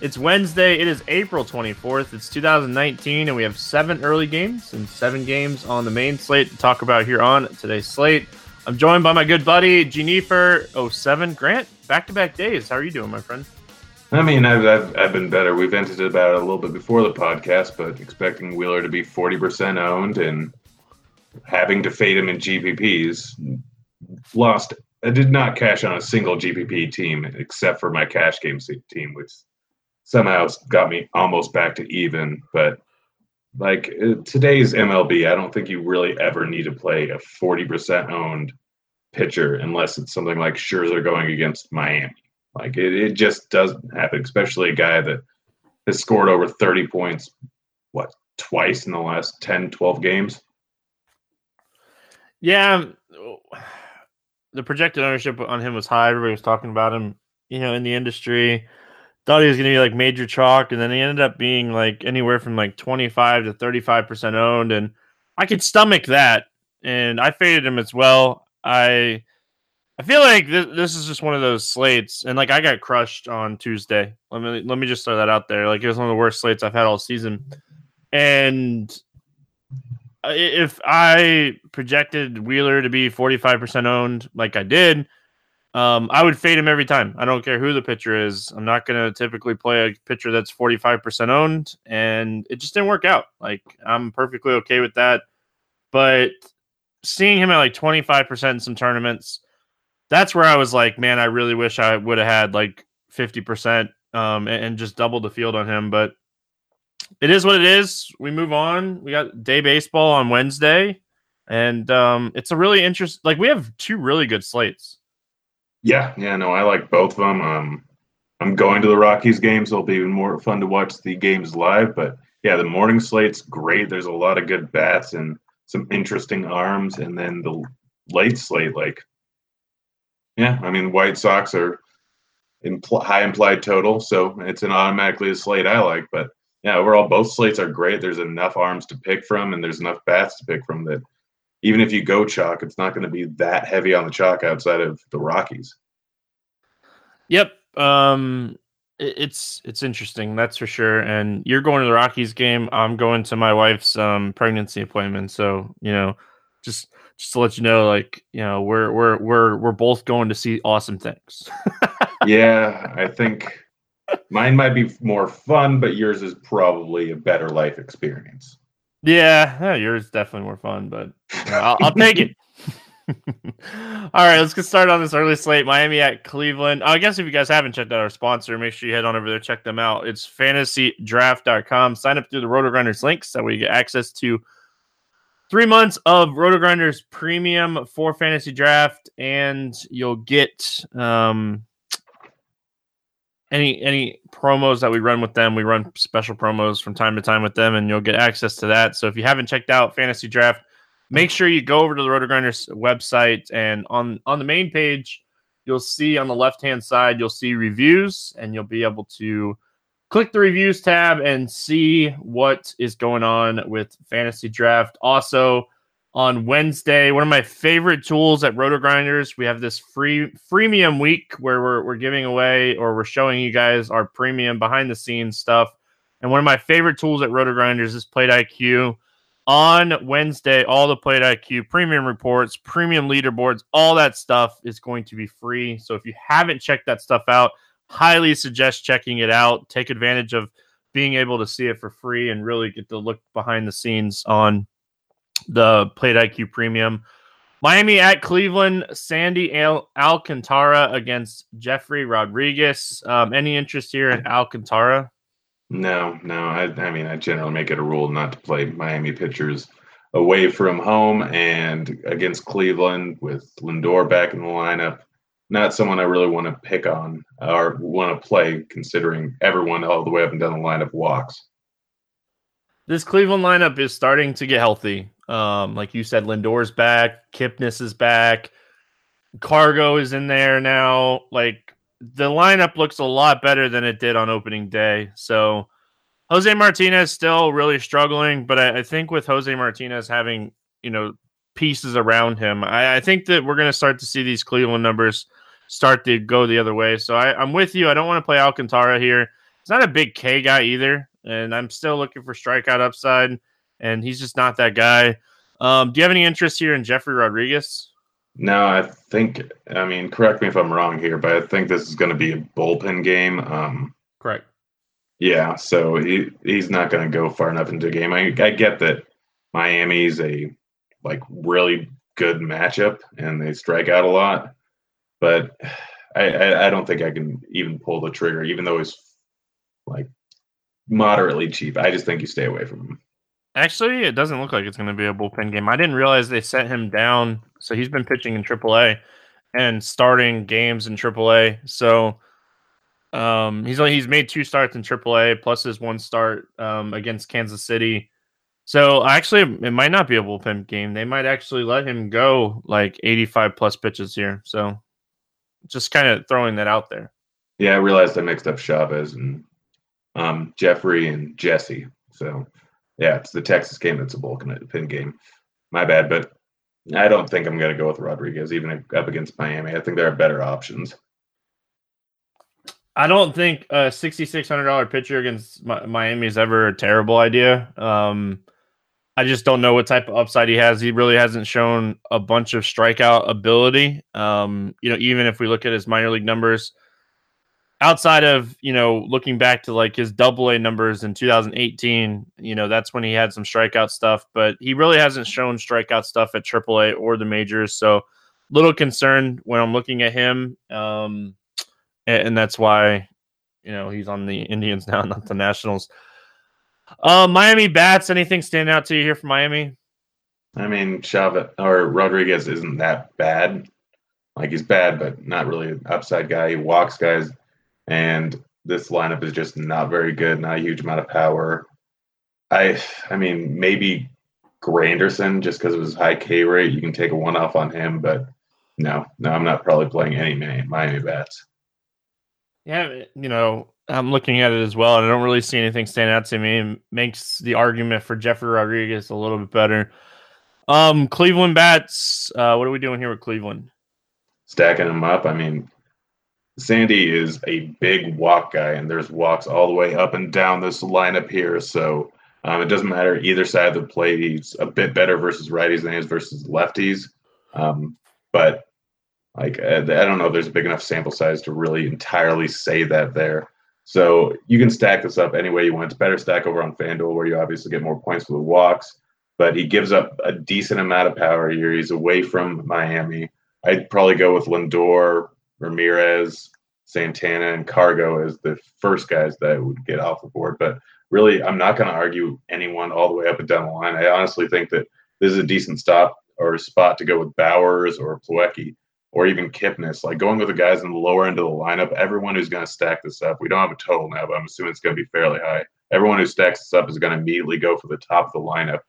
It's Wednesday. It is April 24th. It's 2019, and we have seven early games and seven games on the main slate to talk about here on today's slate. I'm joined by my good buddy, Jennifer07. Grant, back to back days. How are you doing, my friend? I mean, I've, I've, I've been better. We vented about it a little bit before the podcast, but expecting Wheeler to be 40% owned and having to fade him in GPPs. Lost. I did not cash on a single GPP team except for my cash game team, which somehow got me almost back to even. But like uh, today's MLB, I don't think you really ever need to play a 40% owned pitcher unless it's something like Scherzer going against Miami. Like it, it just doesn't happen, especially a guy that has scored over 30 points, what, twice in the last 10, 12 games? Yeah. The projected ownership on him was high. Everybody was talking about him, you know, in the industry thought he was going to be like major chalk, and then he ended up being like anywhere from like 25 to 35 percent owned, and I could stomach that, and I faded him as well. I I feel like this, this is just one of those slates, and like I got crushed on Tuesday. Let me let me just throw that out there. Like it was one of the worst slates I've had all season, and if I projected Wheeler to be 45% owned like I did, um, I would fade him every time. I don't care who the pitcher is. I'm not going to typically play a pitcher that's 45% owned, and it just didn't work out. Like, I'm perfectly okay with that. But seeing him at like 25% in some tournaments, that's where I was like, man, I really wish I would have had like 50% um, and, and just doubled the field on him. But it is what it is. We move on. We got day baseball on Wednesday, and um, it's a really interesting. Like, we have two really good slates. Yeah, yeah, no, I like both of them. Um, I'm going to the Rockies games. It'll be even more fun to watch the games live. But yeah, the morning slate's great. There's a lot of good bats and some interesting arms. And then the late slate, like, yeah, I mean, White Sox are impl- high implied total, so it's an automatically a slate I like. But yeah, overall, both slates are great. There's enough arms to pick from, and there's enough bats to pick from that. Even if you go chalk, it's not going to be that heavy on the chalk outside of the Rockies. Yep. Um, it's it's interesting, that's for sure. And you're going to the Rockies game. I'm going to my wife's um pregnancy appointment. So you know, just just to let you know, like you know, we're we're we're we're both going to see awesome things. yeah, I think mine might be more fun, but yours is probably a better life experience. Yeah, yeah yours is definitely more fun, but you know, I'll, I'll take it. All right, let's get started on this early slate. Miami at Cleveland. I guess if you guys haven't checked out our sponsor, make sure you head on over there, check them out. It's fantasydraft.com. Sign up through the RotoGrinders links. That way you get access to three months of RotoGrinders premium for fantasy draft, and you'll get um, any any promos that we run with them. We run special promos from time to time with them, and you'll get access to that. So if you haven't checked out fantasy draft, make sure you go over to the Roto RotoGrinders website and on on the main page, you'll see on the left hand side, you'll see reviews, and you'll be able to click the reviews tab and see what is going on with fantasy draft. Also, on Wednesday, one of my favorite tools at RotoGrinders, we have this free freemium week where we're, we're giving away or we're showing you guys our premium behind the scenes stuff. And one of my favorite tools at RotoGrinders is Plate IQ. On Wednesday, all the Plate IQ premium reports, premium leaderboards, all that stuff is going to be free. So if you haven't checked that stuff out, highly suggest checking it out. Take advantage of being able to see it for free and really get to look behind the scenes on the Plate IQ Premium. Miami at Cleveland, Sandy Al- Alcantara against Jefry Rodriguez. Um, any interest here in Alcantara? No, no. I, I mean, I generally make it a rule not to play Miami pitchers away from home and against Cleveland with Lindor back in the lineup not someone I really want to pick on or want to play, considering everyone all the way up and down the lineup walks. This Cleveland lineup is starting to get healthy. Um, like you said, Lindor's back, Kipnis is back, Cargo is in there now. Like the lineup looks a lot better than it did on opening day. So Jose Martinez still really struggling, but I, I think with Jose Martinez having you know pieces around him, I, I think that we're going to start to see these Cleveland numbers start to go the other way. So I, am with you. I don't want to play Alcantara here. He's not a big K guy either, and I'm still looking for strikeout upside, and he's just not that guy. Um, do you have any interest here in Jefry Rodriguez? No, I think. I mean, correct me if I'm wrong here, but I think this is going to be a bullpen game. Um, correct. Yeah, so he he's not going to go far enough into the game. I, I get that Miami's a like really good matchup and they strike out a lot, but I, I, I don't think I can even pull the trigger, even though he's like moderately cheap. I just think you stay away from him. Actually, it doesn't look like it's going to be a bullpen game. I didn't realize they sent him down, so he's been pitching in AAA and starting games in AAA. So um, he's he's made two starts in AAA plus his one start um, against Kansas City. So actually, it might not be a bullpen game. They might actually let him go like 85 plus pitches here. So just kind of throwing that out there. Yeah, I realized I mixed up Chavez and um, Jefry and Jesse. So yeah, it's the Texas game that's a bullpen game. My bad, but I don't think I'm going to go with Rodriguez even up against Miami. I think there are better options. I don't think a $6,600 pitcher against Miami is ever a terrible idea. Um, I just don't know what type of upside he has. He really hasn't shown a bunch of strikeout ability. Um, you know, even if we look at his minor league numbers, outside of you know looking back to like his double A numbers in 2018, you know that's when he had some strikeout stuff, but he really hasn't shown strikeout stuff at AAA or the majors. So, little concerned when I'm looking at him, um, and, and that's why you know he's on the Indians now, not the Nationals. Uh, Miami bats. Anything stand out to you here from Miami? I mean, Chavez or Rodriguez isn't that bad. Like he's bad, but not really an upside guy. He walks guys, and this lineup is just not very good. Not a huge amount of power. I, I mean, maybe Granderson just because of his high K rate, you can take a one off on him. But no, no, I'm not probably playing any Miami bats. Yeah, you know, I'm looking at it as well, and I don't really see anything stand out to me. It makes the argument for Jefry Rodriguez a little bit better. Um, Cleveland bats. Uh, what are we doing here with Cleveland? Stacking them up. I mean, Sandy is a big walk guy, and there's walks all the way up and down this lineup here. So um, it doesn't matter either side of the plate. He's a bit better versus righties than he is versus lefties. Um, but like I don't know if there's a big enough sample size to really entirely say that there. So you can stack this up any way you want. It's better stack over on FanDuel where you obviously get more points for the walks, but he gives up a decent amount of power here. He's away from Miami. I'd probably go with Lindor, Ramirez, Santana, and Cargo as the first guys that would get off the board. But really, I'm not going to argue anyone all the way up and down the line. I honestly think that this is a decent stop or spot to go with Bowers or Plawecki or even Kipnis, like going with the guys in the lower end of the lineup, everyone who's going to stack this up, we don't have a total now, but I'm assuming it's going to be fairly high. Everyone who stacks this up is going to immediately go for the top of the lineup.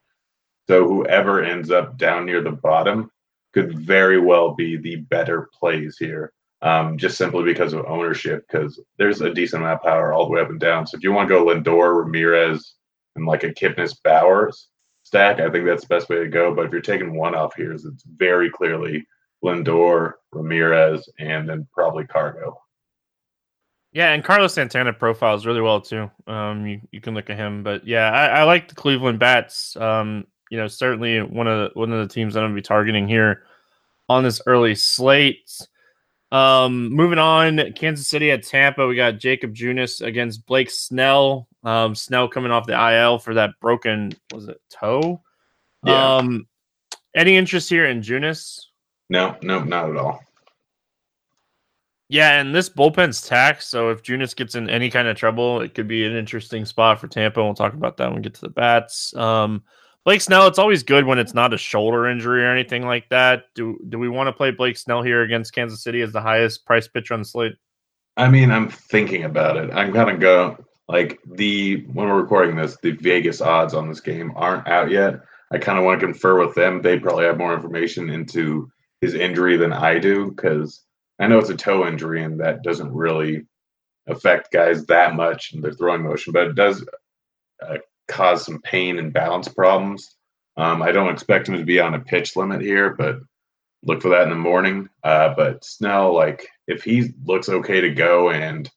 So whoever ends up down near the bottom could very well be the better plays here, um, just simply because of ownership, because there's a decent amount of power all the way up and down. So if you want to go Lindor, Ramirez, and like a Kipnis Bowers stack, I think that's the best way to go. But if you're taking one off here, it's very clearly – Lindor, Ramirez, and then probably Cargo. Yeah, and Carlos Santana profiles really well too. Um, you, you can look at him, but yeah, I, I like the Cleveland Bats. Um, you know, certainly one of the, one of the teams that I'm gonna be targeting here on this early slate. Um, moving on, Kansas City at Tampa, we got Jakob Junis against Blake Snell. Um, Snell coming off the IL for that broken was it toe? Yeah. Um, any interest here in Junis? No, no, not at all. Yeah, and this bullpen's taxed, so if Junis gets in any kind of trouble, it could be an interesting spot for Tampa. We'll talk about that when we get to the bats. Um, Blake Snell, it's always good when it's not a shoulder injury or anything like that. Do do we want to play Blake Snell here against Kansas City as the highest price pitcher on the slate? I mean, I'm thinking about it. I'm gonna go like the when we're recording this, the Vegas odds on this game aren't out yet. I kind of want to confer with them. They probably have more information into his injury than I do because I know it's a toe injury and that doesn't really affect guys that much in their throwing motion, but it does uh, cause some pain and balance problems. Um, I don't expect him to be on a pitch limit here, but look for that in the morning. Uh, but Snell, like if he looks okay to go and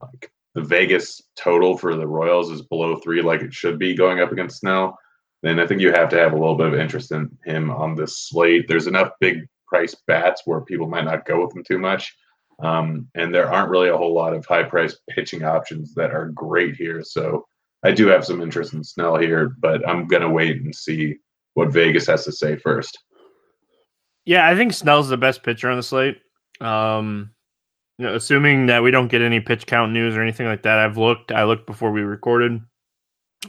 like the Vegas total for the Royals is below three, like it should be going up against Snell, then I think you have to have a little bit of interest in him on this slate. There's enough big price bats where people might not go with him too much. Um, and there aren't really a whole lot of high price pitching options that are great here. So I do have some interest in Snell here, but I'm to wait and see what Vegas has to say first. Yeah, I think Snell's the best pitcher on the slate. Um, you know, assuming that we don't get any pitch count news or anything like that, I've looked. I looked before we recorded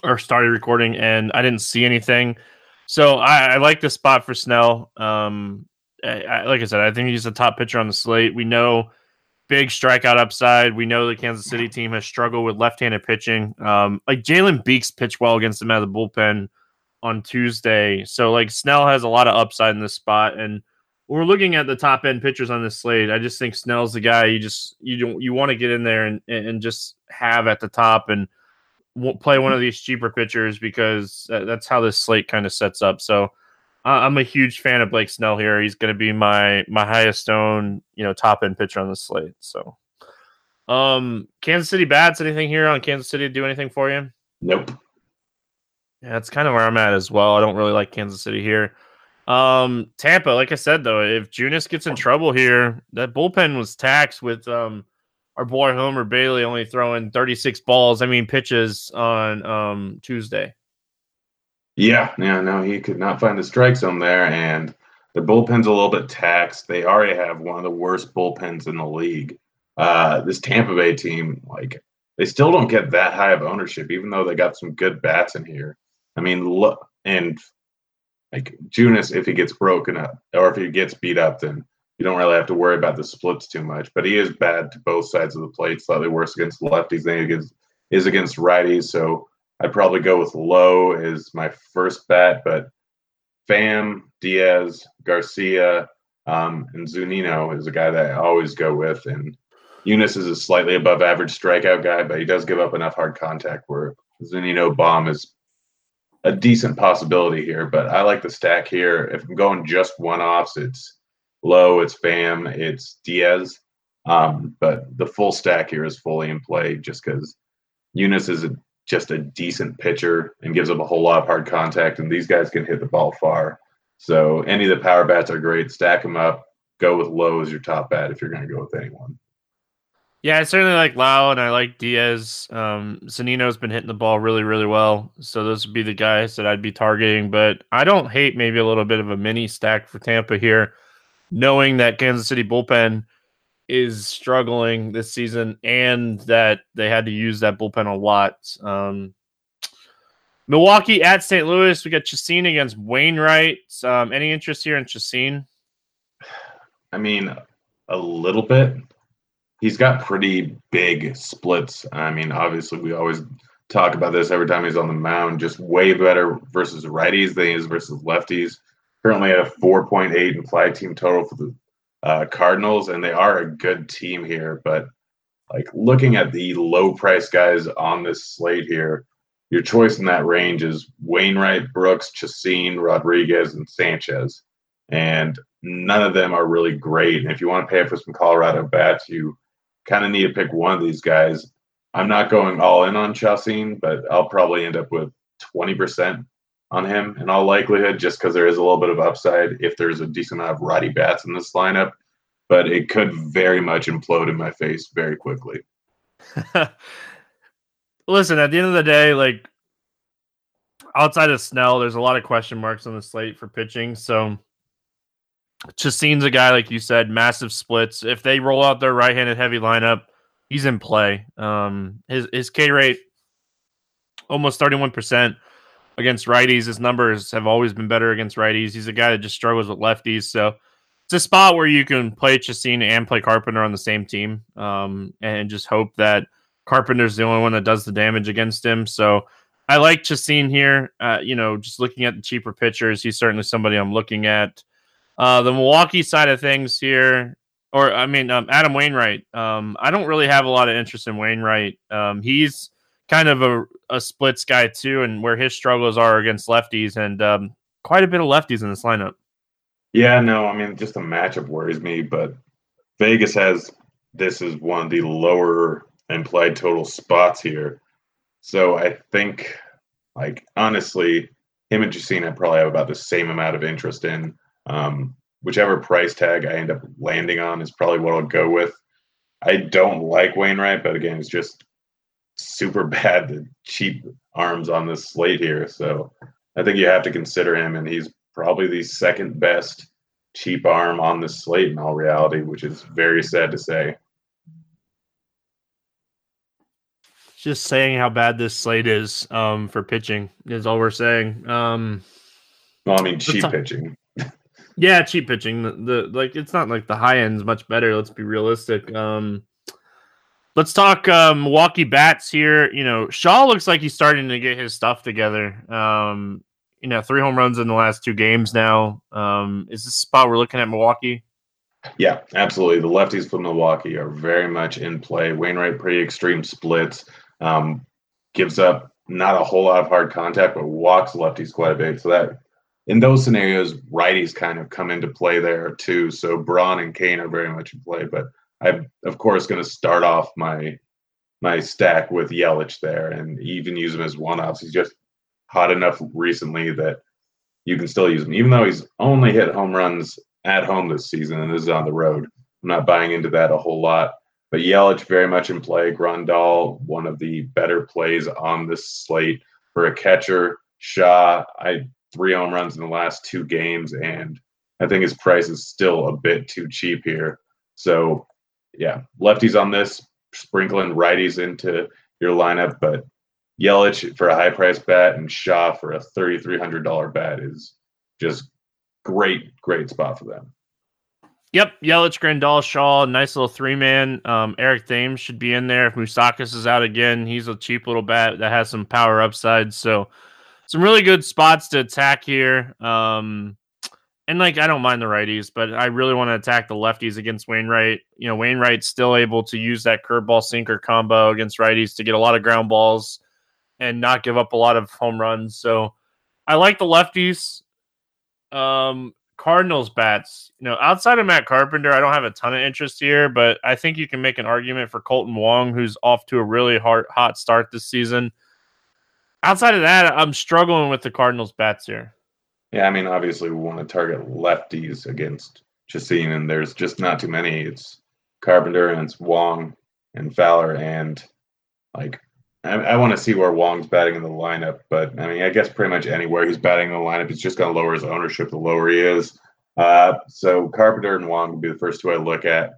or started recording, and I didn't see anything. So I, I like the spot for Snell. Um, I, I, like I said, I think he's the top pitcher on the slate. We know big strikeout upside. We know the Kansas City team has struggled with left-handed pitching. Um, like Jalen Beeks pitched well against them out of the bullpen on Tuesday. So like Snell has a lot of upside in this spot. And we're looking at the top end pitchers on this slate, I just think Snell's the guy you just you don't you want to get in there and and just have at the top and play one of these cheaper pitchers because that's how this slate kind of sets up. So I'm a huge fan of Blake Snell here. He's going to be my my highest owned, you know, top end pitcher on the slate. So, um, Kansas City bats. Anything here on Kansas City to do anything for you? Nope. Yeah, that's kind of where I'm at as well. I don't really like Kansas City here. Um, Tampa, like I said though, if Junis gets in trouble here, that bullpen was taxed with um our boy Homer Bailey only throwing 36 balls, I mean pitches on um Tuesday. Yeah, yeah, no, he could not find the strike zone there, and the bullpen's a little bit taxed. They already have one of the worst bullpens in the league. Uh, this Tampa Bay team, like, they still don't get that high of ownership, even though they got some good bats in here. I mean, look, and like Junis, if he gets broken up or if he gets beat up, then you don't really have to worry about the splits too much. But he is bad to both sides of the plate, slightly worse against lefties than he is against righties. So I'd probably go with Lowe as my first bet, but Pham, Diaz, Garcia, um, and Zunino is a guy that I always go with. And Junis is a slightly above average strikeout guy, but he does give up enough hard contact where Zunino bomb is a decent possibility here. But I like the stack here. If I'm going just one offs, it's Lowe, it's Pham, it's Diaz. Um, but the full stack here is fully in play just because Junis is a, just a decent pitcher and gives up a whole lot of hard contact, and these guys can hit the ball far. So any of the power bats are great. Stack them up. Go with Lowe as your top bat if you're going to go with anyone. Yeah, I certainly like Lowe and I like Diaz. Um, Zunino's been hitting the ball really, really well. So those would be the guys that I'd be targeting. But I don't hate maybe a little bit of a mini stack for Tampa here, knowing that Kansas City bullpen is struggling this season and that they had to use that bullpen a lot. Um, Milwaukee at St. Louis. We got Chacin against Wainwright. Um, any interest here in Chacin? I mean, a little bit. He's got pretty big splits. I mean, obviously, we always talk about this every time he's on the mound. Just way better versus righties than he is versus lefties. Currently at a 4.8 implied team total for the uh, Cardinals, and they are a good team here. But like looking at the low price guys on this slate here, your choice in that range is Wainwright, Brooks, Chacin, Rodriguez, and Sanchez. And none of them are really great. And if you want to pay for some Colorado bats, you kind of need to pick one of these guys. I'm not going all in on Chacin, but I'll probably end up with 20% on him in all likelihood, just because there is a little bit of upside if there's a decent amount of Roddy bats in this lineup. But it could very much implode in my face very quickly. Listen, at the end of the day, like outside of Snell, there's a lot of question marks on the slate for pitching. So Chacin's a guy, like you said, massive splits. If they roll out their right handed heavy lineup, he's in play. Um, his his K rate almost 31% against righties. His numbers have always been better against righties. He's a guy that just struggles with lefties. So it's a spot where you can play Chacin and play Carpenter on the same team um, and just hope that Carpenter's the only one that does the damage against him. So I like Chacin here. Uh, you know, just looking at the cheaper pitchers, he's certainly somebody I'm looking at. Uh, the Milwaukee side of things here, or I mean, um, Adam Wainwright. Um, I don't really have a lot of interest in Wainwright. Um, he's kind of a, a splits guy too, and where his struggles are against lefties, and um, quite a bit of lefties in this lineup. Yeah, no, I mean, just the matchup worries me, but Vegas has this is one of the lower implied total spots here. So I think, like, honestly, him and Justina probably have about the same amount of interest in. Um, whichever price tag I end up landing on is probably what I'll go with. I don't like Wainwright, but again, it's just super bad the cheap arms on this slate here. So I think you have to consider him, and he's probably the second best cheap arm on the slate in all reality, which is very sad to say. Just saying how bad this slate is um, for pitching is all we're saying. Um, well, I mean, cheap pitching. Yeah, cheap pitching. The, the, like it's not like the high end's much better. Let's be realistic. Um, let's talk um, Milwaukee bats here. You know, Shaw looks like he's starting to get his stuff together. Um, you know, three home runs in the last two games now. Um, is this spot we're looking at Milwaukee? Yeah, absolutely. The lefties from Milwaukee are very much in play. Wainwright, pretty extreme splits. Um, gives up not a whole lot of hard contact, but walks lefties quite a bit. So that in those scenarios, righties kind of come into play there too. So Braun and Cain are very much in play, but I'm of course going to start off my my stack with Yelich there, and even use him as one offs. He's just hot enough recently that you can still use him, even though he's only hit home runs at home this season and this is on the road. I'm not buying into that a whole lot. But Yelich very much in play. Grandal, one of the better plays on this slate for a catcher. Shaw, I three home runs in the last two games, and I think his price is still a bit too cheap here. So, yeah, lefties on this, sprinkling righties into your lineup, but Yelich for a high price bat and Shaw for a $3,300 bat is just great, great spot for them. Yep, Yelich, Grandal, Shaw, nice little three man. Um, Eric Thames should be in there if Moustakas is out again. He's a cheap little bat that has some power upside. So some really good spots to attack here. Um, and like I don't mind the righties, but I really want to attack the lefties against Wainwright. You know, Wainwright's still able to use that curveball sinker combo against righties to get a lot of ground balls and not give up a lot of home runs. So I like the lefties. Um, Cardinals bats. You know, outside of Matt Carpenter, I don't have a ton of interest here, but I think you can make an argument for Kolten Wong, who's off to a really hard, hot start this season. Outside of that, I'm struggling with the Cardinals bats here. Yeah, I mean, obviously we want to target lefties against Chacin, and there's just not too many. It's Carpenter and it's Wong and Fowler, and like I, I want to see where Wong's batting in the lineup. But I mean, I guess pretty much anywhere he's batting in the lineup, it's just going to lower his ownership the lower he is. Uh, so Carpenter and Wong would be the first two I look at.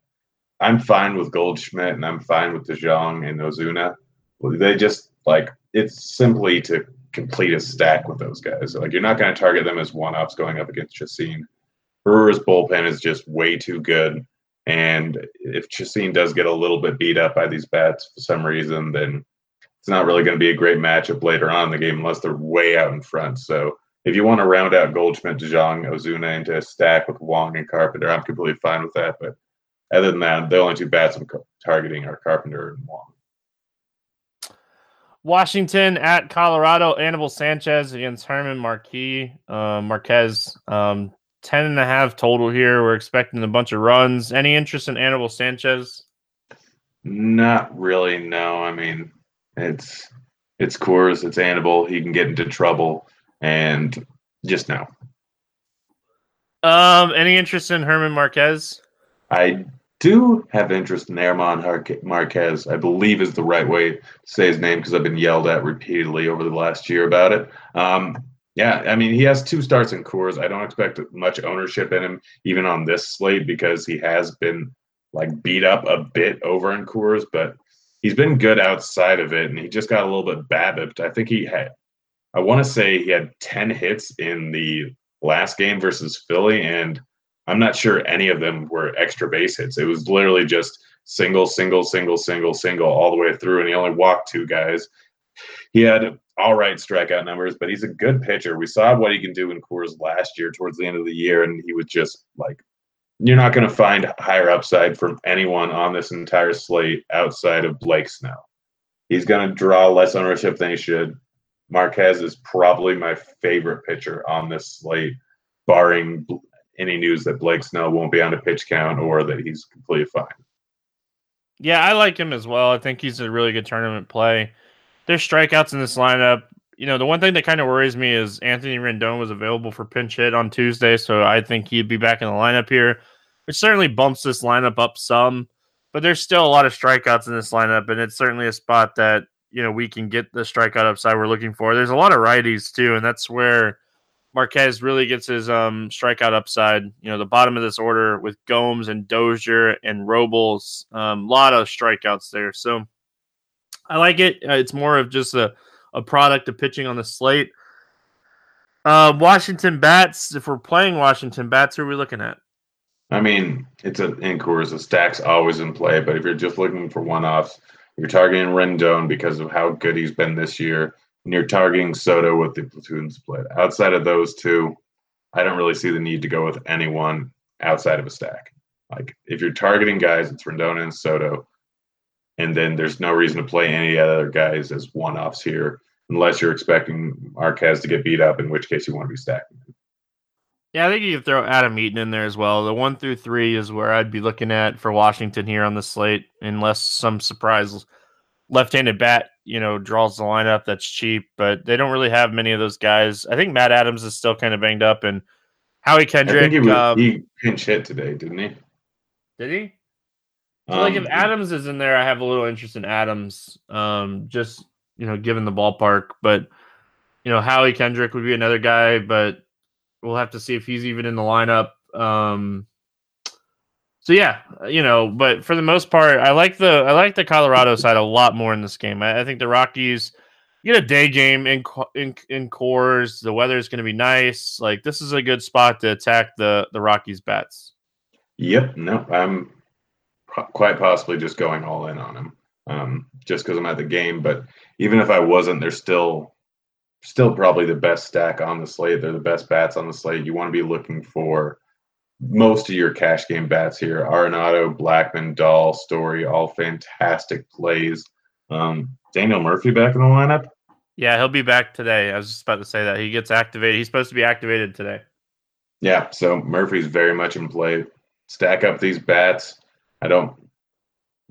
I'm fine with Goldschmidt and I'm fine with DeJong and Ozuna. They just like it's simply to complete a stack with those guys. Like you're not going to target them as one ups going up against Chacin. Brewers bullpen is just way too good. And if Chacin does get a little bit beat up by these bats for some reason, then it's not really going to be a great matchup later on in the game unless they're way out in front. So if you want to round out Goldschmidt, DeJong, Ozuna into a stack with Wong and Carpenter, I'm completely fine with that. But other than that, the only two bats I'm targeting are Carpenter and Wong. Washington at Colorado, Anibal Sanchez against Herman Marquis, uh, Marquez. Um, 10 and a half total here. We're expecting a bunch of runs. Any interest in Anibal Sanchez? Not really, no. I mean, it's it's Coors, it's Anibal. He can get into trouble, and just no. Um, any interest in Herman Marquez? I do have interest in German Marquez, I believe is the right way to say his name because I've been yelled at repeatedly over the last year about it. Um, yeah, I mean, he has two starts in Coors. I don't expect much ownership in him, even on this slate, because he has been like beat up a bit over in Coors, but he's been good outside of it. And he just got a little bit babbipped. I think he had, I want to say he had 10 hits in the last game versus Philly. And I'm not sure any of them were extra base hits. It was literally just single, single, single, single, single all the way through, and he only walked two guys. He had all right strikeout numbers, but he's a good pitcher. We saw what he can do in Coors last year towards the end of the year, and he was just like, you're not going to find higher upside from anyone on this entire slate outside of Blake Snell. He's going to draw less ownership than he should. Marquez is probably my favorite pitcher on this slate, barring any news that Blake Snell won't be on a pitch count or that he's completely fine. Yeah, I like him as well. I think he's a really good tournament play. There's strikeouts in this lineup. You know, the one thing that kind of worries me is Anthony Rendon was available for pinch hit on Tuesday, so I think he'd be back in the lineup here, which certainly bumps this lineup up some. But there's still a lot of strikeouts in this lineup, and it's certainly a spot that you know we can get the strikeout upside we're looking for. There's a lot of righties too, and that's where Marquez really gets his um, strikeout upside. You know, the bottom of this order with Gomes and Dozier and Robles, a um, lot of strikeouts there. So I like it. Uh, it's more of just a, a product of pitching on the slate. Uh, Washington bats. If we're playing Washington bats, who are we looking at? I mean, it's an in Coors. The stack's always in play, but if you're just looking for one offs, you're targeting Rendon because of how good he's been this year you're targeting Soto with the platoon split. Outside of those two, I don't really see the need to go with anyone outside of a stack. Like if you're targeting guys, it's Rendon and Soto, and then there's no reason to play any other guys as one-offs here, unless you're expecting Marquez to get beat up, in which case you want to be stacking. Yeah, I think you could throw Adam Eaton in there as well. The one through three is where I'd be looking at for Washington here on the slate, unless some surprise left-handed bat, you know, draws the lineup that's cheap, but they don't really have many of those guys. I think Matt Adams is still kind of banged up, and Howie Kendrick. he, was, um, he pinch hit today, didn't he? Did he? So um, like if um, Adams is in there, I have a little interest in Adams. Um, just you know, given the ballpark, but you know, Howie Kendrick would be another guy, but we'll have to see if he's even in the lineup. Um, so yeah, you know, but for the most part, I like the I like the Colorado side a lot more in this game. I, I think the Rockies get a day game in in in Coors. The weather is going to be nice. Like this is a good spot to attack the the Rockies bats. Yep. No, I'm quite possibly just going all in on him, um, just because I'm at the game. But even if I wasn't, they're still still probably the best stack on the slate. They're the best bats on the slate. You want to be looking for most of your cash game bats here. Arenado, Blackmon, Dahl, Story, all fantastic plays. Um, Daniel Murphy back in the lineup. Yeah, he'll be back today. I was just about to say that he gets activated. He's supposed to be activated today. Yeah, so Murphy's very much in play. Stack up these bats. I don't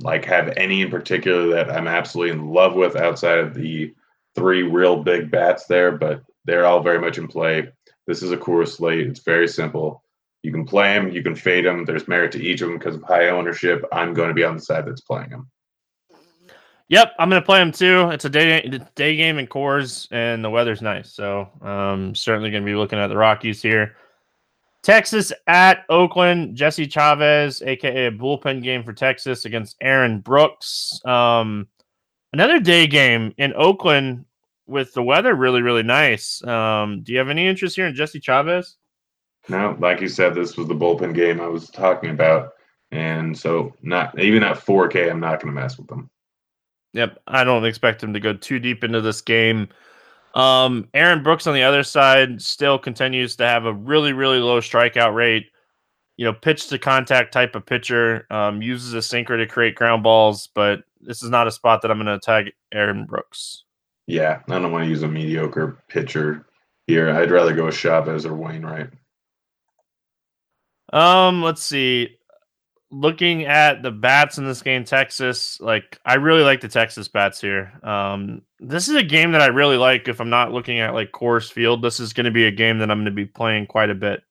like have any in particular that I'm absolutely in love with outside of the three real big bats there, but they're all very much in play. This is a Coors slate. It's very simple. You can play them, you can fade them. There's merit to each of them because of high ownership. I'm going to be on the side that's playing them. Yep, I'm going to play them too. It's a day day game in Coors, and the weather's nice, so um, certainly going to be looking at the Rockies here. Texas at Oakland. Jesse Chavez, aka a bullpen game for Texas against Aaron Brooks. Um, another day game in Oakland with the weather really, really nice. Um, do you have any interest here in Jesse Chavez? No, like you said, this was the bullpen game I was talking about, and so not even at 4K, I'm not going to mess with them. Yep, I don't expect him to go too deep into this game. Um, Aaron Brooks on the other side still continues to have a really, really low strikeout rate. You know, pitch to contact type of pitcher, um, uses a sinker to create ground balls, but this is not a spot that I'm going to tag Aaron Brooks. Yeah, I don't want to use a mediocre pitcher here. I'd rather go with Chavez or Wainwright. Um, let's see looking at the bats in this game, Texas, like I really like the Texas bats here. Um, this is a game that I really like. If I'm not looking at like Coors Field, this is going to be a game that I'm going to be playing quite a bit.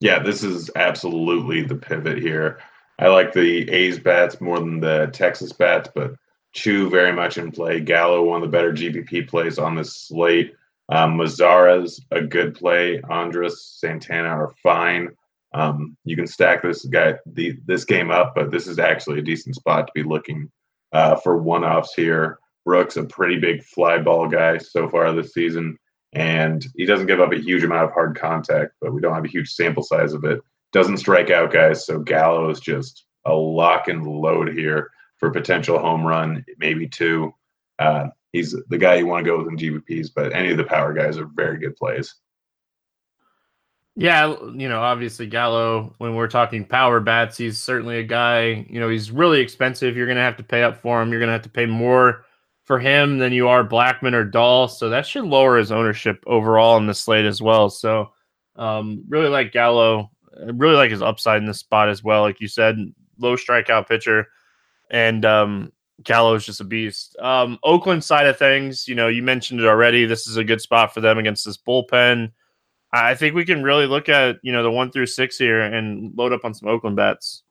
Yeah, this is absolutely the pivot here. I like the A's bats more than the Texas bats, but Choo very much in play. Gallo, one of the better GPP plays on this slate. Um, Mazara's a good play. Andrus Santana are fine. Um, you can stack this guy the, this game up, but this is actually a decent spot to be looking uh, for one offs here. Brooks, a pretty big fly ball guy so far this season, and he doesn't give up a huge amount of hard contact, but we don't have a huge sample size of it. Doesn't strike out guys, so Gallo is just a lock and load here for potential home run, maybe two. Uh, he's the guy you want to go with in GPPs, but any of the power guys are very good plays. Yeah, you know, obviously Gallo, when we're talking power bats, he's certainly a guy, you know, he's really expensive. You're going to have to pay up for him. You're going to have to pay more for him than you are Blackmon or Dahl. So that should lower his ownership overall in the slate as well. So, um, really like Gallo. Really like his upside in this spot as well. Like you said, low strikeout pitcher. And um, Gallo is just a beast. Um, Oakland side of things, you know, you mentioned it already. This is a good spot for them against this bullpen. I think we can really look at you know the one through six here and load up on some Oakland bats.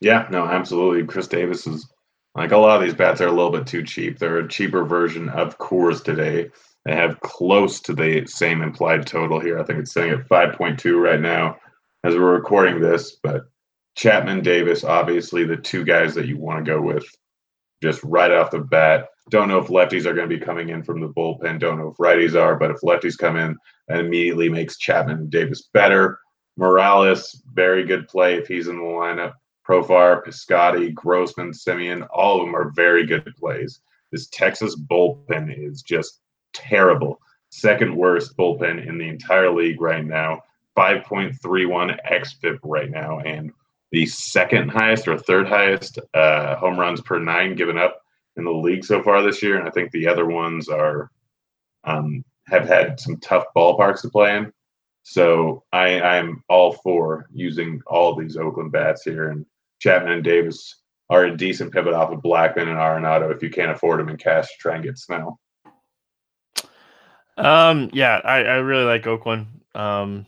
Yeah, no, absolutely. Khris Davis is like a lot of these bats are a little bit too cheap. They're a cheaper version of Coors today. They have close to the same implied total here. I think it's sitting at 5.2 right now as we're recording this. But Chapman, Davis, obviously the two guys that you want to go with just right off the bat. Don't know if lefties are going to be coming in from the bullpen. Don't know if righties are, but if lefties come in, that immediately makes Chapman Davis better. Morales, very good play if he's in the lineup. Profar, Piscotty, Grossman, Semien, all of them are very good plays. This Texas bullpen is just terrible. Second worst bullpen in the entire league right now. 5.31 xFIP right now, and the second highest or third highest uh, home runs per nine given up in the league so far this year. And I think the other ones are um, have had some tough ballparks to play in. So I, I'm all for using all these Oakland bats here, and Chapman and Davis are a decent pivot off of Blackmon and Arenado if you can't afford them in cash to try and get Snell. Um, yeah, I, I really like Oakland. Um,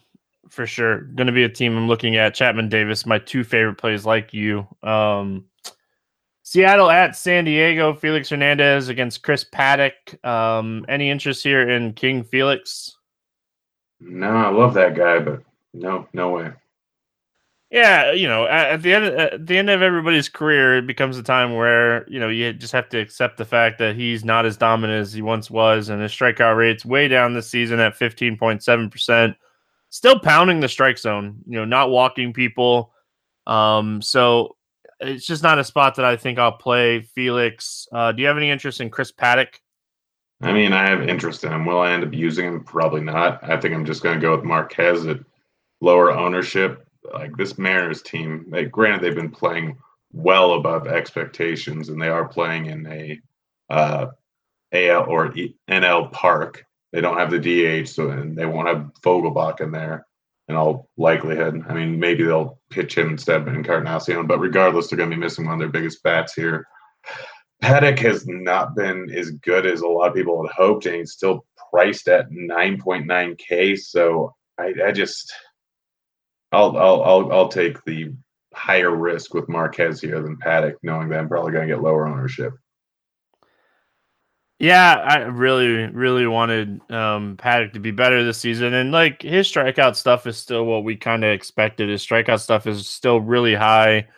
for sure, going to be a team I'm looking at. Chapman Davis, my two favorite plays, like you. Um, Seattle at San Diego. Felix Hernandez against Chris Paddack. Um, any interest here in King Felix? No, I love that guy, but no, no way. Yeah, you know, at, at, the end at the end of everybody's career, it becomes a time where you know you just have to accept the fact that he's not as dominant as he once was, and his strikeout rate's way down this season at fifteen point seven percent. Still pounding the strike zone, you know, not walking people. Um, so it's just not a spot that I think I'll play. Felix, uh, do you have any interest in Chris Paddack? I mean, I have interest in him. Will I end up using him? Probably not. I think I'm just going to go with Marquez at lower ownership. Like this Mariners team, they granted they've been playing well above expectations, and they are playing in a uh, AL or NL park. They don't have the DH, so and they won't have Vogelbach in there in all likelihood. I mean, maybe they'll pitch him instead of Encarnacion, but regardless, they're going to be missing one of their biggest bats here. Paddack has not been as good as a lot of people had hoped, and he's still priced at 9.9k. So I, I just, I'll, I'll, I'll, I'll take the higher risk with Marquez here than Paddack, knowing that I'm probably going to get lower ownership. Yeah, I really, really wanted um, Paddack to be better this season, and like his strikeout stuff is still what we kind of expected. His strikeout stuff is still really high.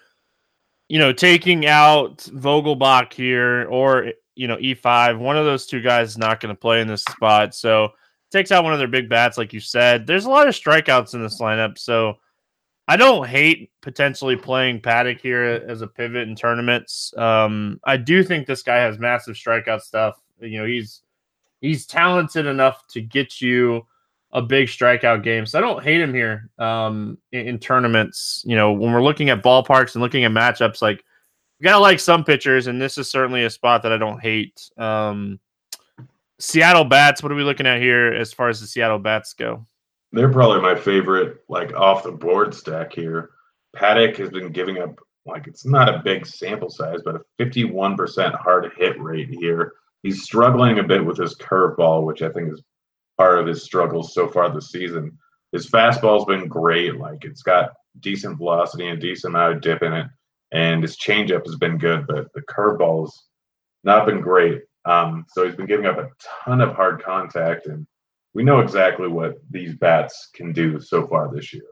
You know, taking out Vogelbach here or you know E5, one of those two guys is not going to play in this spot, so takes out one of their big bats, like you said. There's a lot of strikeouts in this lineup, so I don't hate potentially playing Paddack here as a pivot in tournaments. Um, I do think this guy has massive strikeout stuff. You know, he's he's talented enough to get you a big strikeout game. So I don't hate him here um, in, in, tournaments. You know, when we're looking at ballparks and looking at matchups, like you gotta like some pitchers, and this is certainly a spot that I don't hate. Um, Seattle bats. What are we looking at here as far as the Seattle bats go? They're probably my favorite, like off the board stack here. Paddack has been giving up like it's not a big sample size, but a 51% hard hit rate here he's struggling a bit with his curveball, which I think is part of his struggles so far this season. His fastball's been great, like it's got decent velocity and decent amount of dip in it, and his changeup has been good, but the curveball's not been great. Um, so he's been giving up a ton of hard contact, and we know exactly what these bats can do so far this year.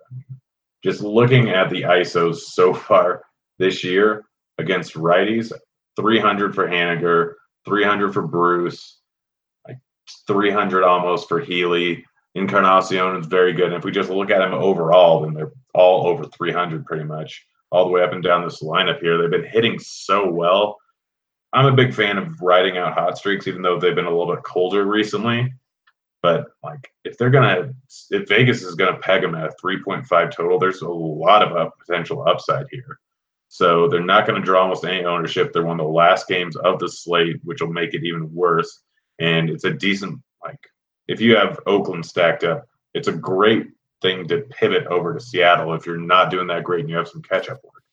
just looking at the ISOs so far this year against righties, 300 for Haniger, 300 for Bruce, like 300 almost for Healy. Encarnacion is very good. And if we just look at them overall, then they're all over 300 pretty much, all the way up and down this lineup here. They've been hitting so well. I'm a big fan of riding out hot streaks, even though they've been a little bit colder recently. But like, if they're gonna, if Vegas is gonna peg them at a 3.5 total, there's a lot of up, potential upside here. So they're not going to draw almost any ownership. They're one of the last games of the slate, which will make it even worse. And it's a decent, like, if you have Oakland stacked up, it's a great thing to pivot over to Seattle if you're not doing that great and you have some catch up work.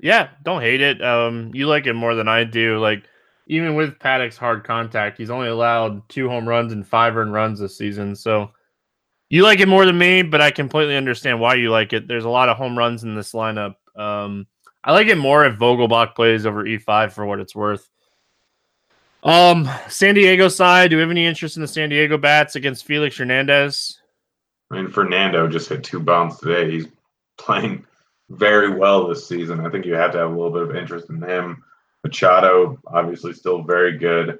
Yeah, don't hate it. Um, you like it more than I do. Like, even with Paddack's hard contact, he's only allowed two home runs and five earned runs this season. So you like it more than me, but I completely understand why you like it. There's a lot of home runs in this lineup. Um, I like it more if Vogelbach plays over E5 for what it's worth. Um, San Diego side, do we have any interest in the San Diego bats against Felix Hernandez? I mean, Fernando just hit two bombs today. He's playing very well this season. I think you have to have a little bit of interest in him. Machado, obviously, still very good.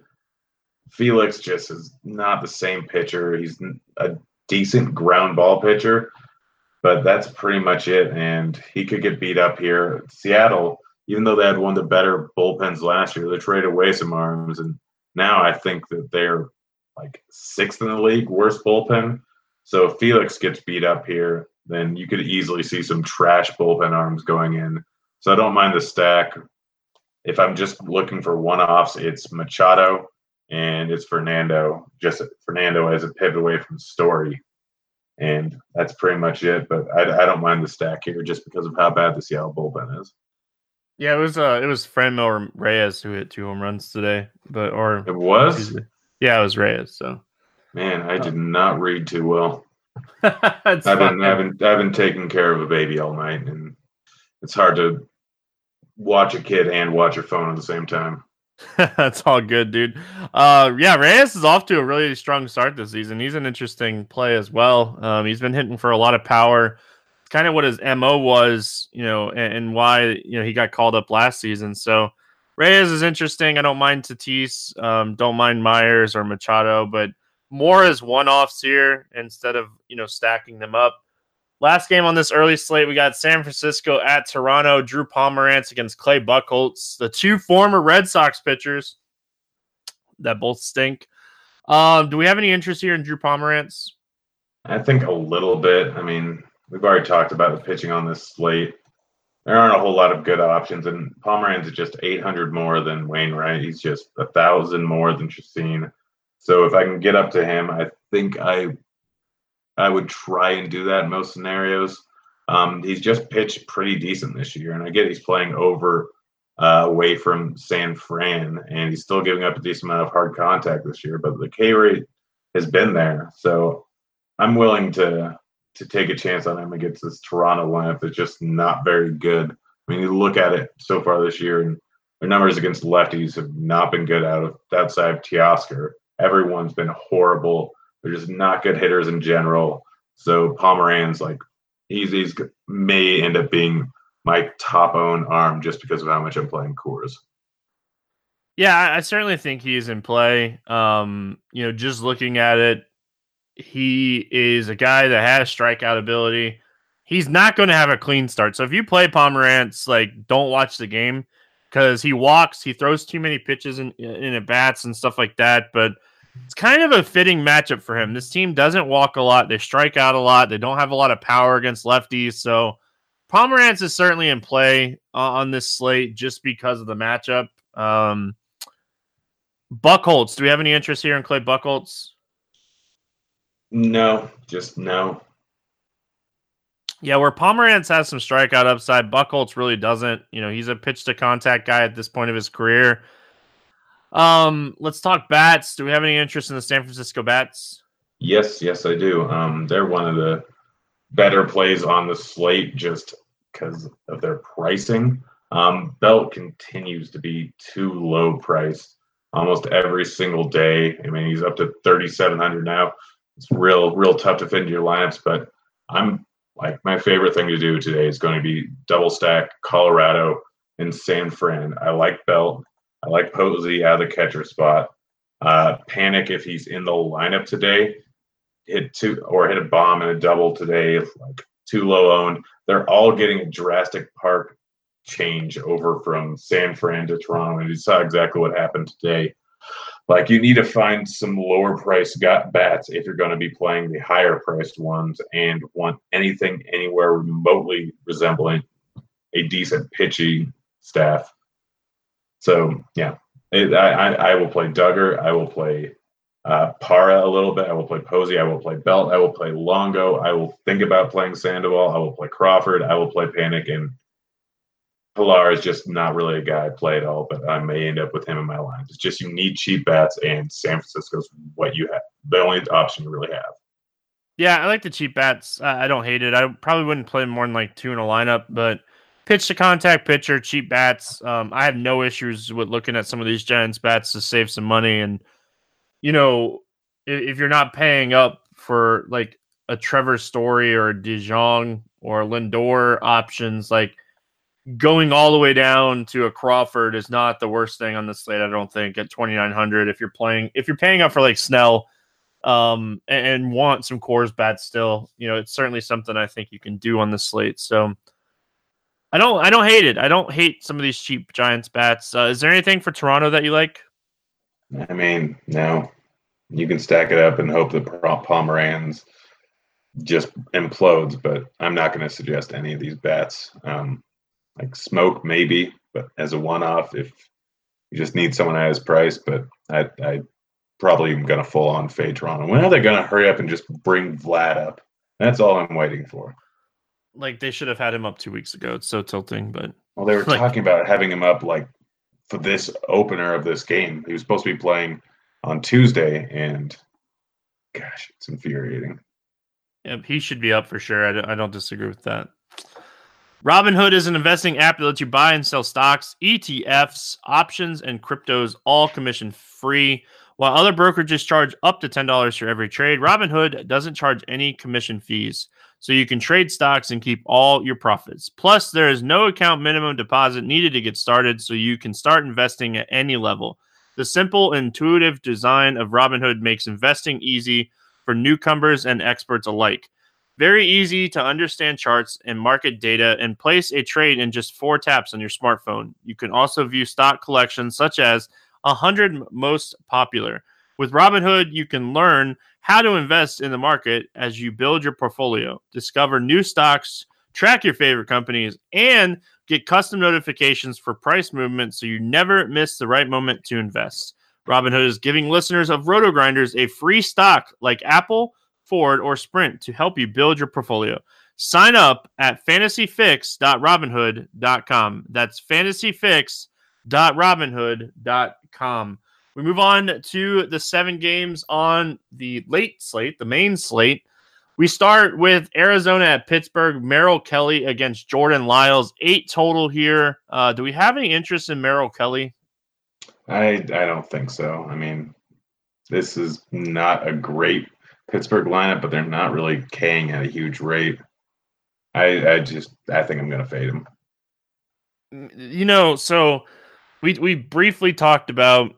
Felix just is not the same pitcher. He's a decent ground ball pitcher, but that's pretty much it. And he could get beat up here. Seattle, even though they had one of the better bullpens last year, they traded away some arms, and now I think that they're like sixth in the league, worst bullpen. So if Felix gets beat up here, then you could easily see some trash bullpen arms going in. So I don't mind the stack. If I'm just looking for one offs, it's Machado and it's Fernando, just Fernando as a pivot away from Story. And that's pretty much it. But I, I don't mind the stack here just because of how bad the Seattle bullpen is. Yeah, it was uh it was Franmil Reyes who hit two home runs today. But or it was? Yeah, it was Reyes, so man, I did not read too well. I've been I've been I've been taking care of a baby all night and it's hard to watch a kid and watch your phone at the same time. That's all good, dude. Uh, yeah, Reyes is off to a really strong start this season. He's an interesting play as well. Um, he's been hitting for a lot of power. Kind of what his mo was, you know, and, and, why you know he got called up last season. So Reyes is interesting. I don't mind Tatis, um, don't mind Myers or Machado, but more as one offs here instead of you know stacking them up. Last game on this early slate, we got San Francisco at Toronto. Drew Pomeranz against Clay Buchholz, the two former Red Sox pitchers. that both stink. Um, do we have any interest here in Drew Pomeranz? I think a little bit. I mean, we've already talked about the pitching on this slate. There aren't a whole lot of good options, and Pomeranz is just 800 more than Wainwright. He's just a thousand more than Chacin. So if I can get up to him, I think I I would try and do that in most scenarios. Um, he's just pitched pretty decent this year, and I get he's playing over uh, away from San Fran, and he's still giving up a decent amount of hard contact this year. But the K rate has been there, so I'm willing to to take a chance on him against this Toronto lineup that's just not very good. I mean, you look at it so far this year, and their numbers against lefties have not been good out of outside of Teoscar. Everyone's been horrible. They're just not good hitters in general. So Pomeranz, like, he's he's may end up being my top own arm just because of how much I'm playing Coors. Yeah, I certainly think he's in play. Um, you know, just looking at it, he is a guy that has strikeout ability. He's not going to have a clean start. So if you play Pomeranz, like don't watch the game because he walks, he throws too many pitches in in at bats and stuff like that. But it's kind of a fitting matchup for him. This team doesn't walk a lot. They strike out a lot. They don't have a lot of power against lefties. So Pomeranz is certainly in play on this slate just because of the matchup. Um, Buchholz, do we have any interest here in Clay Buchholz? No, just no. Yeah, where Pomeranz has some strikeout upside, Buchholz really doesn't. You know, he's a pitch to contact guy at this point of his career. Um, let's talk bats. Do we have any interest in the San Francisco bats? Yes, yes, I do. Um, they're one of the better plays on the slate just because of their pricing. Um, Belt continues to be too low priced almost every single day. I mean, he's up to 3,700 now it's real real tough to fit into your lineups. But I'm like my favorite thing to do today is going to be double stack Colorado and San Fran. I like Belt. I like Posey out of the catcher spot. Uh, Panik if he's in the lineup today. Hit two or hit a bomb and a double today. If like too low owned. They're all getting a drastic park change over from San Fran to Toronto, and you saw exactly what happened today. Like you need to find some lower price got bats if you're going to be playing the higher priced ones and want anything anywhere remotely resembling a decent pitchy staff. So yeah, it, I, I will play Duggar. I will play uh, Parra a little bit. I will play Posey. I will play Belt. I will play Longo. I will think about playing Sandoval. I will play Crawford. I will play Panik. and Pilar is just not really a guy I play at all, but I may end up with him in my lines. It's just you need cheap bats, and San Francisco's what you have, the only option you really have. Yeah, I like the cheap bats. I don't hate it. I probably wouldn't play more than like two in a lineup, but pitch to contact pitcher, cheap bats. Um, I have no issues with looking at some of these Giants bats to save some money. And, you know, if, if you're not paying up for like a Trevor Story or a DeJong or Lindor options, like – going all the way down to a Crawford is not the worst thing on the slate. I don't think at 2,900. If you're playing, if you're paying up for like Snell, um, and, and, want some Coors bats still, you know, it's certainly something I think you can do on the slate. So I don't, I don't hate it. I don't hate some of these cheap Giants bats. Uh, is there anything for Toronto that you like? I mean, no. You can stack it up and hope the Pomeranz just implodes, but I'm not going to suggest any of these bats. Um, like Smoak maybe, but as a one-off, if you just need someone at his price, but I, I probably am going to full on fade Toronto. When are they going to hurry up and just bring Vlad up? That's all I'm waiting for. Like they should have had him up two weeks ago. It's so tilting, but well, they were like, talking about having him up like for this opener of this game. He was supposed to be playing on Tuesday, and gosh, it's infuriating. Yeah, he should be up for sure. I, I don't disagree with that. Robinhood is an investing app that lets you buy and sell stocks, ETFs, options, and cryptos, all commission free. While other brokerages charge up to $10 for every trade, Robinhood doesn't charge any commission fees. So you can trade stocks and keep all your profits. Plus, there is no account minimum deposit needed to get started, so you can start investing at any level. The simple, intuitive design of Robinhood makes investing easy for newcomers and experts alike. Very easy to understand charts and market data and place a trade in just four taps on your smartphone. You can also view stock collections such as 100 most popular. With Robinhood, you can learn how to invest in the market as you build your portfolio, discover new stocks, track your favorite companies, and get custom notifications for price movement so you never miss the right moment to invest. Robinhood is giving listeners of RotoGrinders a free stock like Apple, Ford, or Sprint to help you build your portfolio. Sign up at fantasyfix.robinhood.com. That's fantasyfix.robinhood.com. We move on to the seven games on the late slate, the main slate. We start with Arizona at Pittsburgh. Merrill Kelly against Jordan Lyles. Eight total here. Uh, do we have any interest in Merrill Kelly? I I don't think so. I mean, this is not a great Pittsburgh lineup, but they're not really King at a huge rate. I I just I think I'm going to fade him. You know, so we we briefly talked about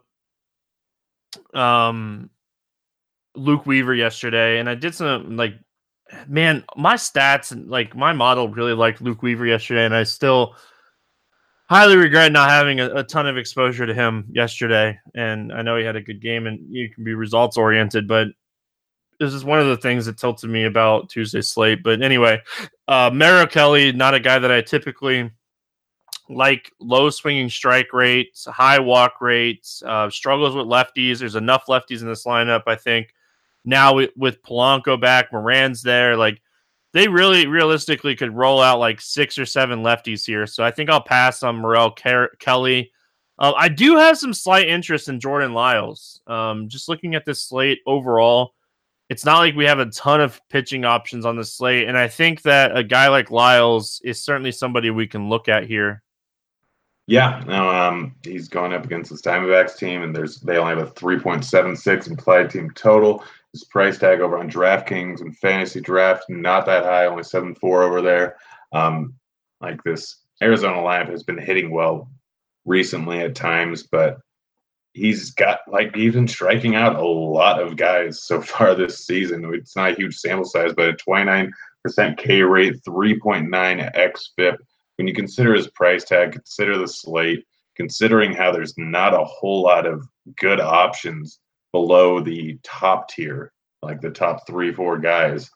um Luke Weaver yesterday, and I did some like man, my stats and like my model really liked Luke Weaver yesterday, and I still highly regret not having a, a, ton of exposure to him yesterday. And I know he had a good game, and you can be results oriented, but this is one of the things that tilted me about Tuesday slate. But anyway, uh, Merrill Kelly, not a guy that I typically like low swinging strike rates, high walk rates, uh, struggles with lefties. There's enough lefties in this lineup, I think. Now with, Polanco back, Moran's there, like they really realistically could roll out like six or seven lefties here. So I think I'll pass on Ker- Kelly. Uh, I do have some slight interest in Jordan Lyles. Um, just looking at this slate overall, it's not like we have a ton of pitching options on the slate. And I think that a guy like Lyles is certainly somebody we can look at here yeah, no, um, he's going up against this Diamondbacks team, and there's they only have a 3.76 implied team total. His price tag over on DraftKings and Fantasy Draft not that high, only seven four over there. Um, like this Arizona lineup has been hitting well recently at times, but he's got like been striking out a lot of guys so far this season. It's not a huge sample size, but a 29% K rate, 3.9 xFIP when you consider his price tag, consider the slate, considering how there's not a whole lot of good options below the top tier, like the top three, four guys,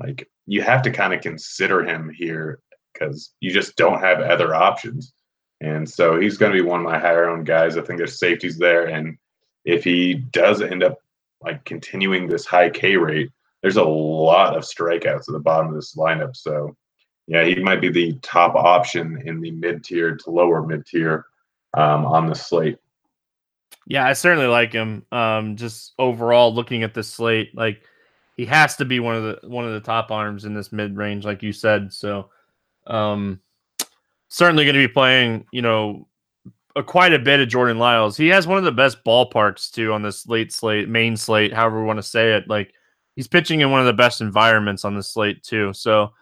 like you have to kind of consider him here because you just don't have other options. And so he's going to be one of my higher owned guys. I think there's safeties there. And if he does end up like continuing this high K rate, there's a lot of strikeouts at the bottom of this lineup. So yeah, he might be the top option in the mid tier to lower mid tier um, on the slate. Yeah, I certainly like him. Um, just overall, looking at the slate, like he has to be one of the one of the top arms in this mid range, like you said. So, um, certainly going to be playing, you know, a, quite a bit of Jordan Lyles. He has one of the best ballparks too on this late slate, main slate, however we want to say it. Like he's pitching in one of the best environments on the slate too. So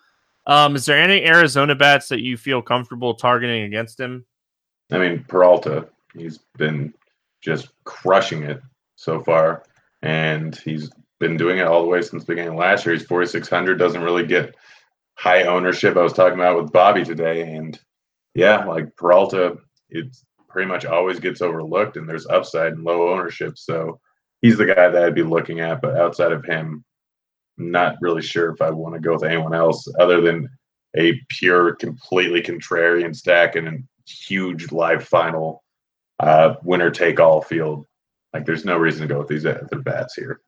um, is there any Arizona bats that you feel comfortable targeting against him? I mean, Peralta, he's been just crushing it so far, and he's been doing it all the way since the beginning of last year. He's 4,600, doesn't really get high ownership. I was talking about with Bobby today, and yeah, like Peralta, it pretty much always gets overlooked, and there's upside and low ownership. So he's the guy that I'd be looking at. But outside of him, not really sure if I want to go with anyone else other than a pure, completely contrarian stack and a huge live final uh, winner take all field. Like, there's no reason to go with these other bats here.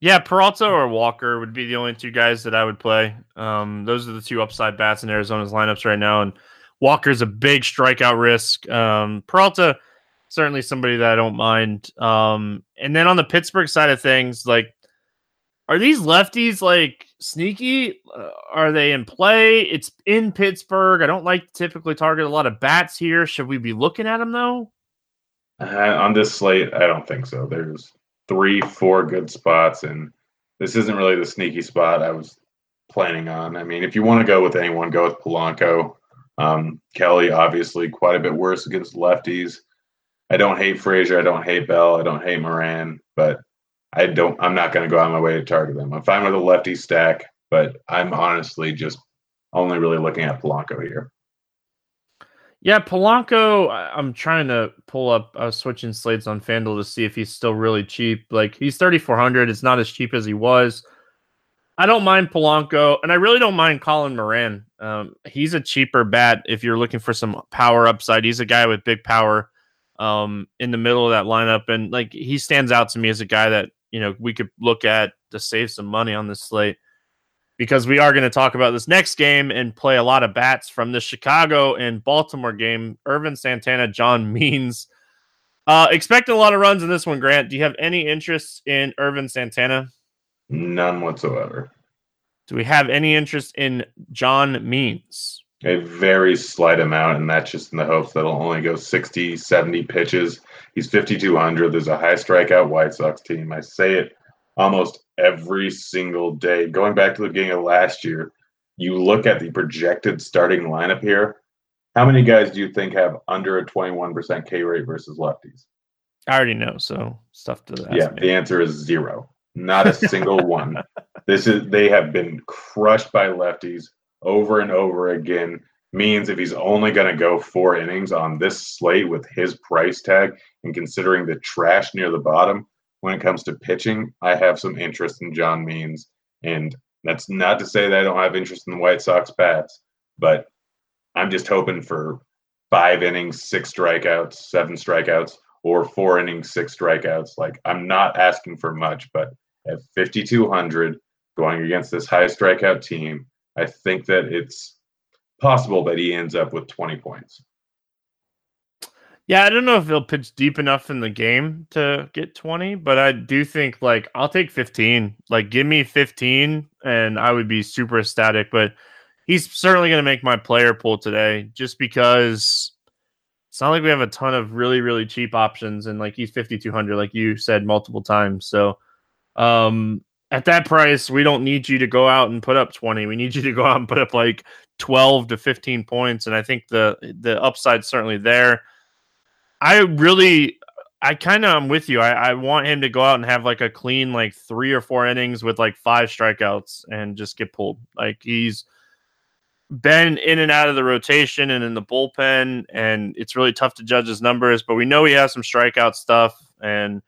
Yeah, Peralta or Walker would be the only two guys that I would play. Um, those are the two upside bats in Arizona's lineups right now, and Walker's a big strikeout risk. Um, Peralta certainly somebody that I don't mind. Um, and then on the Pittsburgh side of things, like are these lefties like sneaky? Uh, are they in play? It's in Pittsburgh. I don't like to typically target a lot of bats here. Should we be looking at them though? Uh, on this slate, I don't think so. There's three, four good spots, and this isn't really the sneaky spot I was planning on. I mean, if you want to go with anyone, go with Polanco. Um, Kelly, obviously, quite a bit worse against lefties. I don't hate Frazier. I don't hate Bell. I don't hate Moran, but I don't. I'm not going to go out my way to target them. I'm fine with a lefty stack, but I'm honestly just only really looking at Polanco here. Yeah, Polanco. I'm trying to pull up. I was switching slates on Fanduel to see if he's still really cheap. Like he's 3,400. It's not as cheap as he was. I don't mind Polanco, and I really don't mind Colin Moran. Um, he's a cheaper bat if you're looking for some power upside. He's a guy with big power um, in the middle of that lineup, and like he stands out to me as a guy that you know we could look at to save some money on this slate because we are going to talk about this next game and play a lot of bats from the Chicago and Baltimore game. Ervin Santana, John Means. Uh, expecting a lot of runs in this one, Grant. Do you have any interest in Ervin Santana? None whatsoever. Do we have any interest in John Means? A very slight amount, and that's just in the hopes that he'll only go 60, 70 pitches. He's 5,200. There's a high strikeout White Sox team. I say it almost every single day. Going back to the beginning of last year, you look at the projected starting lineup here. How many guys do you think have under a 21% K rate versus lefties? I already know, so stuff to that. Yeah, me. the answer is zero. Not a single one. This is they have been crushed by lefties over and over again. Means if he's only going to go four innings on this slate with his price tag and considering the trash near the bottom, when it comes to pitching, I have some interest in John Means. And that's not to say that I don't have interest in the White Sox bats, but I'm just hoping for five innings, six strikeouts, seven strikeouts, or four innings, six strikeouts. Like I'm not asking for much, but at 5,200 going against this high strikeout team, I think that it's possible that he ends up with 20 points. Yeah, I don't know if he'll pitch deep enough in the game to get 20, but I do think like I'll take 15. Like give me 15 and I would be super ecstatic, but he's certainly going to make my player pool today just because it's not like we have a ton of really really cheap options and like he's 5200 like you said multiple times. So um at that price, we don't need you to go out and put up 20. We need you to go out and put up like 12 to 15 points and I think the the upside's certainly there I really, I kind of am with you. I, I want him to go out and have like a clean, like three or four innings with like five strikeouts and just get pulled. Like he's been in and out of the rotation and in the bullpen, and it's really tough to judge his numbers. But we know he has some strikeout stuff, and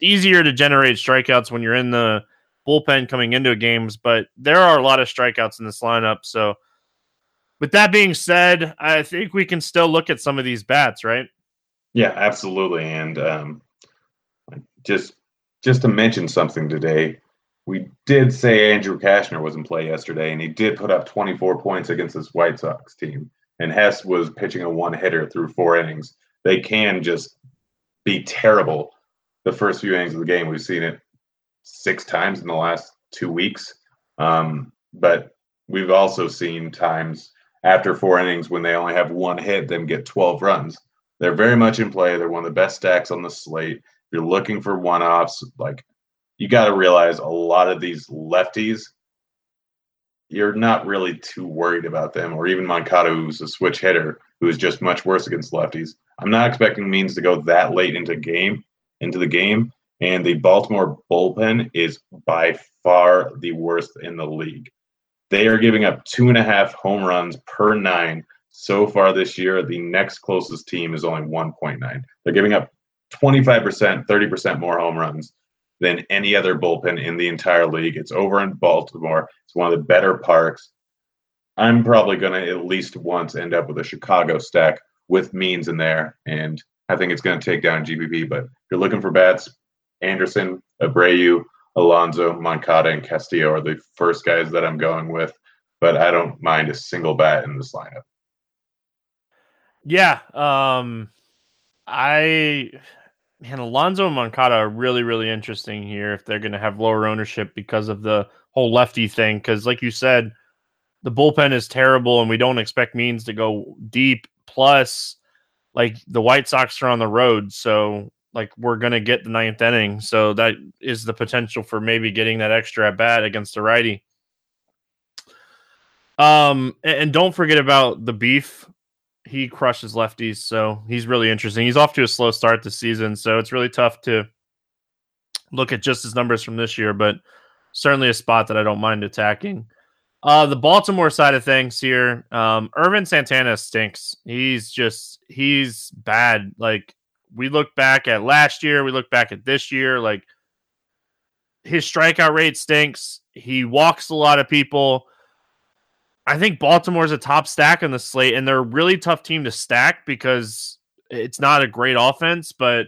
easier to generate strikeouts when you're in the bullpen coming into games. But there are a lot of strikeouts in this lineup, so. With that being said, I think we can still look at some of these bats, right? Yeah, absolutely. And um, just just to mention something today, we did say Andrew Cashner was in play yesterday, and he did put up 24 points against this White Sox team. And Hess was pitching a one hitter through four innings. They can just be terrible the first few innings of the game. We've seen it six times in the last two weeks. Um, but we've also seen times after four innings when they only have one hit, them get 12 runs. They're very much in play. They're one of the best stacks on the slate. If you're looking for one offs, like you got to realize a lot of these lefties, you're not really too worried about them, or even Moncada, who's a switch hitter, who is just much worse against lefties. I'm not expecting Means to go that late into game into the game, and the Baltimore bullpen is by far the worst in the league. They are giving up two and a half home runs per nine so far this year, the next closest team is only 1.9. They're giving up 25%, 30% more home runs than any other bullpen in the entire league. It's over in Baltimore. It's one of the better parks. I'm probably going to at least once end up with a Chicago stack with means in there. And I think it's going to take down GPP. But if you're looking for bats, Anderson, Abreu, Alonso, Moncada, and Castillo are the first guys that I'm going with. But I don't mind a single bat in this lineup. Yeah. Um, I man, Alonso and Moncada are really, really interesting here if they're going to have lower ownership because of the whole lefty thing. Because, like you said, the bullpen is terrible, and we don't expect Means to go deep. Plus, like the White Sox are on the road, so like we're going to get the ninth inning. So that is the potential for maybe getting that extra at bat against the righty. Um, and, and don't forget about the beef he crushes lefties, so he's really interesting. He's off to a slow start this season, so it's really tough to look at just his numbers from this year, but certainly a spot that I don't mind attacking. Uh, the Baltimore side of things here, um, Ervin Santana stinks. He's just he's bad. Like we look back at last year, we look back at this year. Like his strikeout rate stinks. He walks a lot of people. I think Baltimore's a top stack on the slate, and they're a really tough team to stack because it's not a great offense, but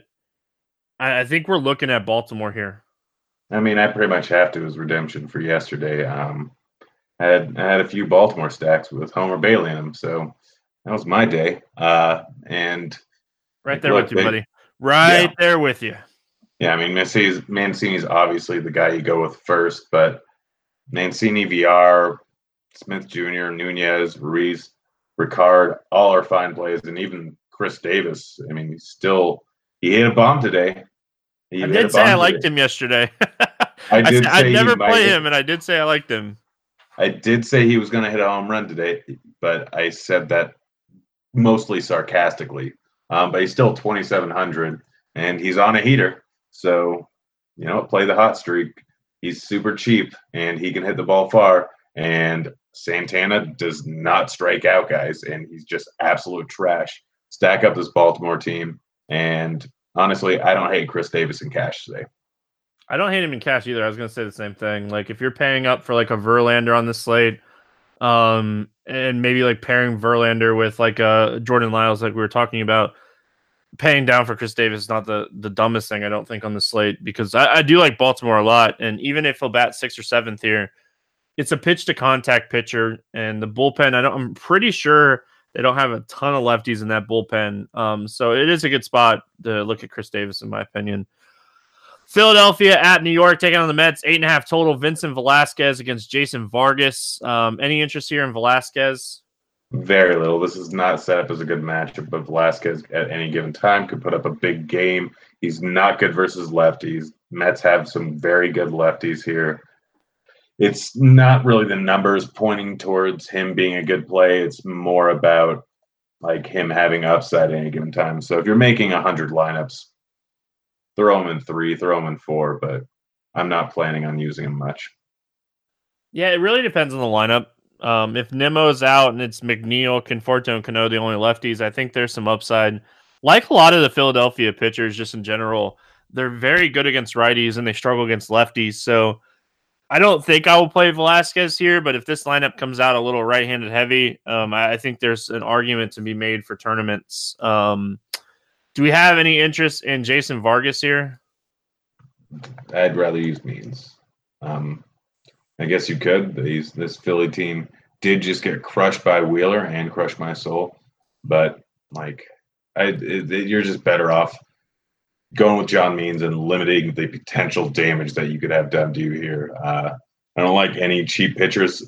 I, I think we're looking at Baltimore here. I mean, I pretty much have to as redemption for yesterday. Um, I had I had a few Baltimore stacks with Homer Bailey in them, so that was my day. Uh, and right there look, with you, they, buddy. Right yeah. there with you. Yeah, I mean, Mancini's, Mancini's obviously the guy you go with first, but Mancini, VR, Smith Jr., Nunez, Ruiz, Ricard, all are fine plays, and even Chris Davis. I mean, he's still he hit a bomb today. He I did say I liked him yesterday. I did. I would never play him, and I did say I liked him. I did say he was going to hit a home run today, but I said that mostly sarcastically. Um, but he's still 2,700, and he's on a heater. So, you know, play the hot streak. He's super cheap, and he can hit the ball far. And Santana does not strike out guys, and he's just absolute trash. Stack up this Baltimore team, and honestly, I don't hate Chris Davis in cash today. I don't hate him in cash either. I was going to say the same thing. Like if you're paying up for like a Verlander on the slate, um, and maybe like pairing Verlander with like uh Jordan Lyles, like we were talking about, paying down for Chris Davis is not the the dumbest thing I don't think on the slate because I, I do like Baltimore a lot, and even if he'll bat sixth or seventh here, it's a pitch to contact pitcher, and the bullpen. I don't. I'm pretty sure they don't have a ton of lefties in that bullpen, um, so it is a good spot to look at Chris Davis, in my opinion. Philadelphia at New York taking on the Mets, eight and a half total. Vincent Velasquez against Jason Vargas. Um, any interest here in Velasquez? Very little. This is not set up as a good matchup, but Velasquez at any given time could put up a big game. He's not good versus lefties. Mets have some very good lefties here. It's not really the numbers pointing towards him being a good play. It's more about like him having upside at any given time. So if you're making 100 lineups, throw him in three, throw him in four, but I'm not planning on using him much. Yeah, it really depends on the lineup. Um, if Nimmo's out and it's McNeil, Conforto, and Cano, the only lefties, I think there's some upside. Like a lot of the Philadelphia pitchers, just in general, they're very good against righties and they struggle against lefties. So I don't think I will play Velasquez here, but if this lineup comes out a little right-handed heavy, um, I, I, think there's an argument to be made for tournaments. Um, do we have any interest in Jason Vargas here? I'd rather use Means. Um, I guess you could. These this Philly team did just get crushed by Wheeler and crushed my soul, but like, I it, it, you're just better off going with John Means and limiting the potential damage that you could have done to you here. Uh, I don't like any cheap pitchers,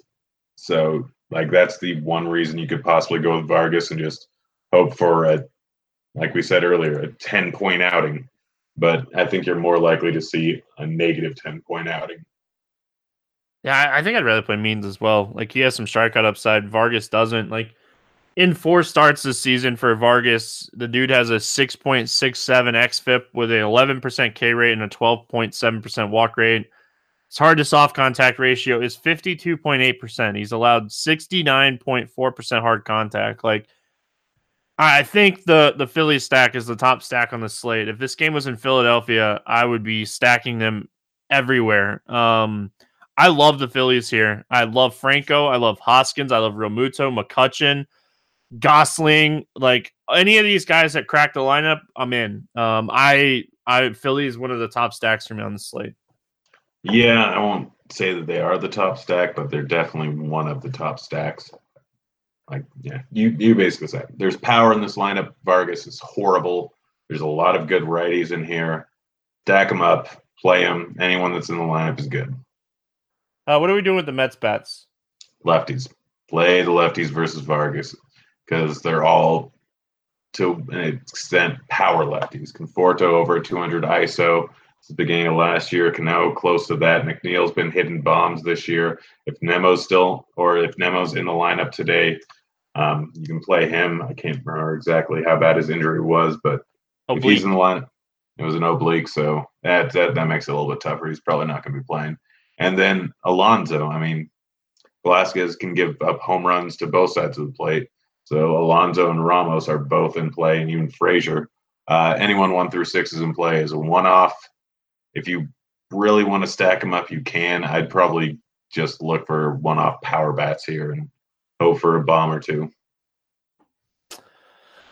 so like that's the one reason you could possibly go with Vargas and just hope for a like we said earlier, a 10 point outing. But I think you're more likely to see a negative 10 point outing. Yeah, I think I'd rather play Means as well. Like he has some strikeout upside. Vargas doesn't. Like in four starts this season for Vargas, the dude has a 6.67 xFIP with an 11% K rate and a 12.7% walk rate. His hard to soft contact ratio is 52.8%. He's allowed 69.4% hard contact. Like I think the the Philly stack is the top stack on the slate. If this game was in Philadelphia, I would be stacking them everywhere. Um, I love the Phillies here. I love Franco. I love Hoskins. I love Realmuto, McCutchen, Gosselin. Like any of these guys that crack the lineup, I'm in. Um, I I Philly is one of the top stacks for me on the slate. Yeah, I won't say that they are the top stack, but they're definitely one of the top stacks. Like, yeah, you you basically said there's power in this lineup. Vargas is horrible. There's a lot of good righties in here. Stack them up, play them. Anyone that's in the lineup is good. Uh, what are we doing with the Mets bats? Lefties. Play the lefties versus Vargas because they're all, to an extent, power lefties. Conforto over 200 ISO the beginning of last year. Cano close to that. McNeil's been hitting bombs this year. If Nimmo's still, or if Nimmo's in the lineup today, um, you can play him. I can't remember exactly how bad his injury was, but oblique. if he's in the line, it was an oblique, so that, that that makes it a little bit tougher. He's probably not going to be playing. And then Alonso, I mean, Velasquez can give up home runs to both sides of the plate. So Alonso and Ramos are both in play, and even Frazier. Uh, anyone one through six is in play as a one off. If you really want to stack them up, you can. I'd probably just look for one off power bats here and hope for a bomb or two.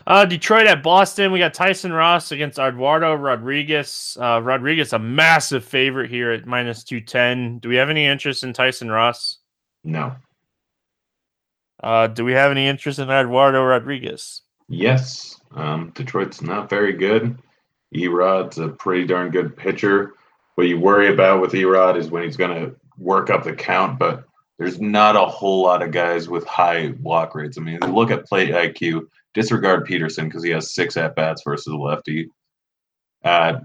Uh, Detroit at Boston. We got Tyson Ross against Eduardo Rodriguez. Uh, Rodriguez, a massive favorite here at minus 210. Do we have any interest in Tyson Ross? No. Uh, do we have any interest in Eduardo Rodriguez? Yes. Um, Detroit's not very good. Erod's a pretty darn good pitcher. What you worry about with Erod is when he's going to work up the count, but there's not a whole lot of guys with high walk rates. I mean, look at plate IQ, disregard Peterson because he has six at bats versus a lefty. Uh,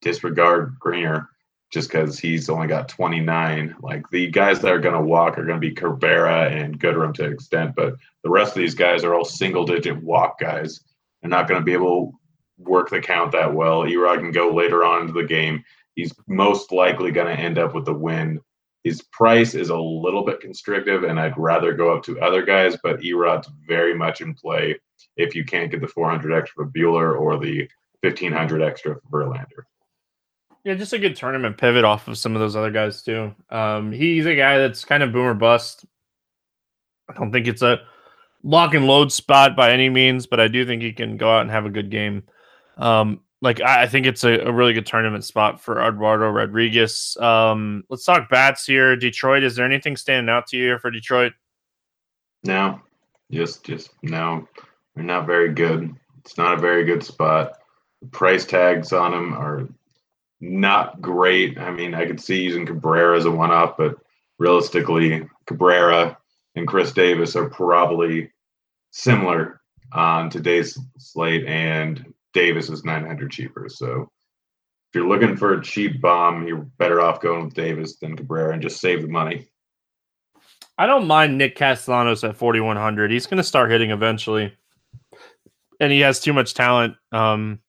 disregard Greiner just because he's only got 29. Like the guys that are going to walk are going to be Cabrera and Goodrum to extent, but the rest of these guys are all single digit walk guys. They're not going to be able to work the count that well. Erod can go later on into the game. He's most likely going to end up with the win. His price is a little bit constrictive, and I'd rather go up to other guys, but Erod's very much in play if you can't get the 400 extra for Buehler or the 1500 extra for Verlander. Yeah, just a good tournament pivot off of some of those other guys too. Um, he's a guy that's kind of boomer bust. I don't think it's a lock and load spot by any means, but I do think he can go out and have a good game. Um, like I, think it's a, a, really good tournament spot for Eduardo Rodriguez. Um, let's talk bats here. Detroit, is there anything standing out to you for Detroit? No, just just no. They're not very good. It's not a very good spot. The price tags on them are not great. I mean, I could see using Cabrera as a one up, but realistically, Cabrera and Chris Davis are probably similar on today's slate, and Davis is 900 cheaper. So if you're looking for a cheap bomb, you're better off going with Davis than Cabrera and just save the money. I don't mind Nick Castellanos at 4,100. He's going to start hitting eventually, and he has too much talent. Um,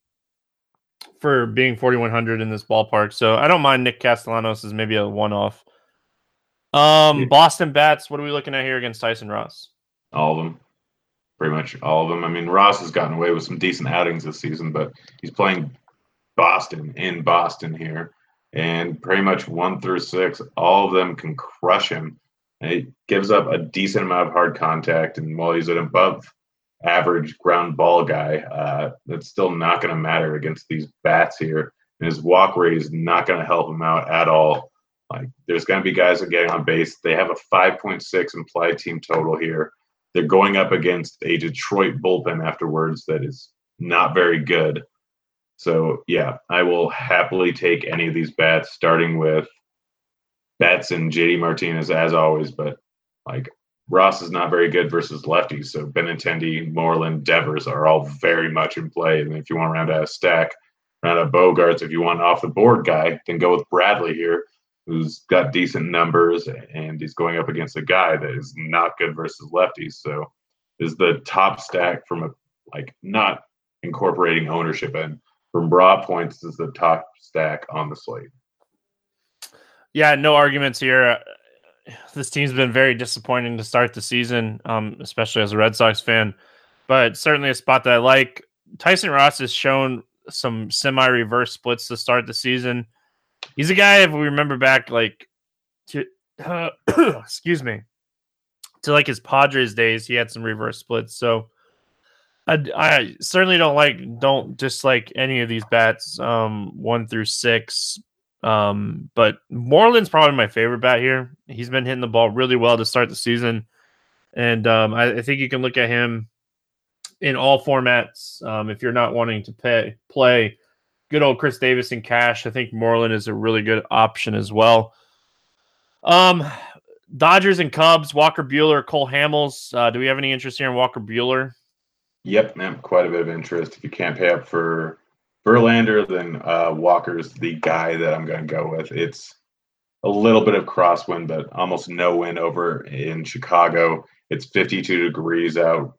for being 4100 in this ballpark. So I don't mind Nick Castellanos as maybe a one off. Um, Boston bats. What are we looking at here against Tyson Ross? All of them, pretty much all of them. I mean, Ross has gotten away with some decent outings this season, but he's playing Boston in Boston here, and pretty much one through six, all of them can crush him. And it gives up a decent amount of hard contact, and while he's an above average ground ball guy. Uh, that's still not going to matter against these bats here. And his walk rate is not going to help him out at all. Like there's going to be guys that getting on base. They have a 5.6 implied team total here. They're going up against a Detroit bullpen afterwards that is not very good. So yeah, I will happily take any of these bats, starting with Betts and JD Martinez as always. But like Ross is not very good versus lefties. So Benintendi, Moreland, Devers are all very much in play. And if you want to round out a stack, round out Bogaerts, if you want an off the board guy, then go with Bradley here, who's got decent numbers and he's going up against a guy that is not good versus lefties. So is the top stack from a like not incorporating ownership and from broad points is the top stack on the slate. Yeah, no arguments here this team's been very disappointing to start the season, um, especially as a Red Sox fan. But certainly a spot that I like. Tyson Ross has shown some semi-reverse splits to start the season. He's a guy, if we remember back, like to uh, excuse me, to like his Padres days, he had some reverse splits. So I, I certainly don't like don't dislike any of these bats, um, one through six. Um, but Moreland's probably my favorite bat here. He's been hitting the ball really well to start the season. And um, I, I, think you can look at him in all formats. Um, if you're not wanting to pay, play good old Chris Davis in cash, I think Moreland is a really good option as well. Um, Dodgers and Cubs, Walker Buehler, Cole Hamels. Uh, do we have any interest here in Walker Buehler? Yep, man, quite a bit of interest. If you can't pay up for Verlander, then uh, Walker's the guy that I'm going to go with. It's a little bit of crosswind, but almost no wind over in Chicago. It's 52 degrees out.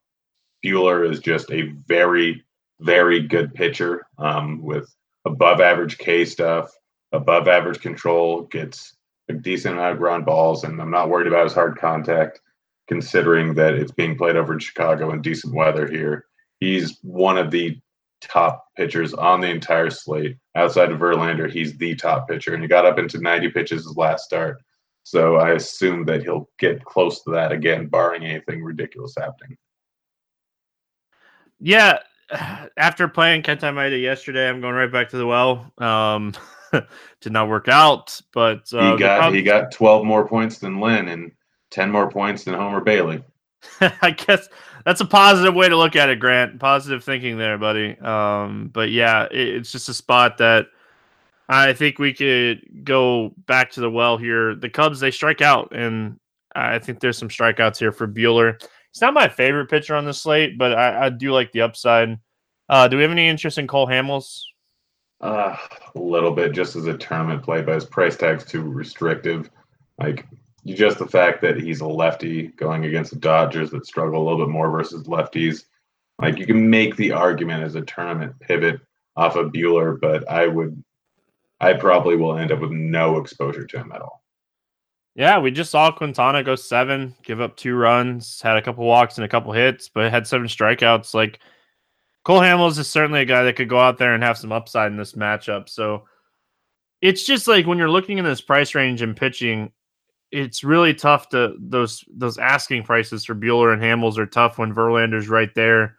Buehler is just a very, very good pitcher um, with above average K stuff, above average control, gets a decent amount of ground balls, and I'm not worried about his hard contact, considering that it's being played over in Chicago in decent weather here. He's one of the top pitchers on the entire slate. Outside of Verlander, he's the top pitcher, and he got up into 90 pitches his last start. So I assume that he'll get close to that again, barring anything ridiculous happening. Yeah, after playing Kenta Maeda yesterday, I'm going right back to the well. Um, did not work out, but uh, he got he got 12 more points than Lynn and 10 more points than Homer Bailey. I guess that's a positive way to look at it, Grant. Positive thinking there, buddy. Um, but yeah, it, it's just a spot that I think we could go back to the well here. The Cubs they strike out, and I think there's some strikeouts here for Buehler. He's not my favorite pitcher on the slate, but I, I do like the upside. Uh, do we have any interest in Cole Hamels? Uh, a little bit, just as a tournament play, but his price tag's too restrictive. Like just the fact that he's a lefty going against the Dodgers that struggle a little bit more versus lefties. Like you can make the argument as a tournament pivot off of Buehler, but I would, I probably will end up with no exposure to him at all. Yeah, we just saw Quintana go seven, give up two runs, had a couple walks and a couple hits, but had seven strikeouts. Like Cole Hamels is certainly a guy that could go out there and have some upside in this matchup. So it's just like when you're looking in this price range and pitching, it's really tough to those those asking prices for Buehler and Hamels are tough when Verlander's right there.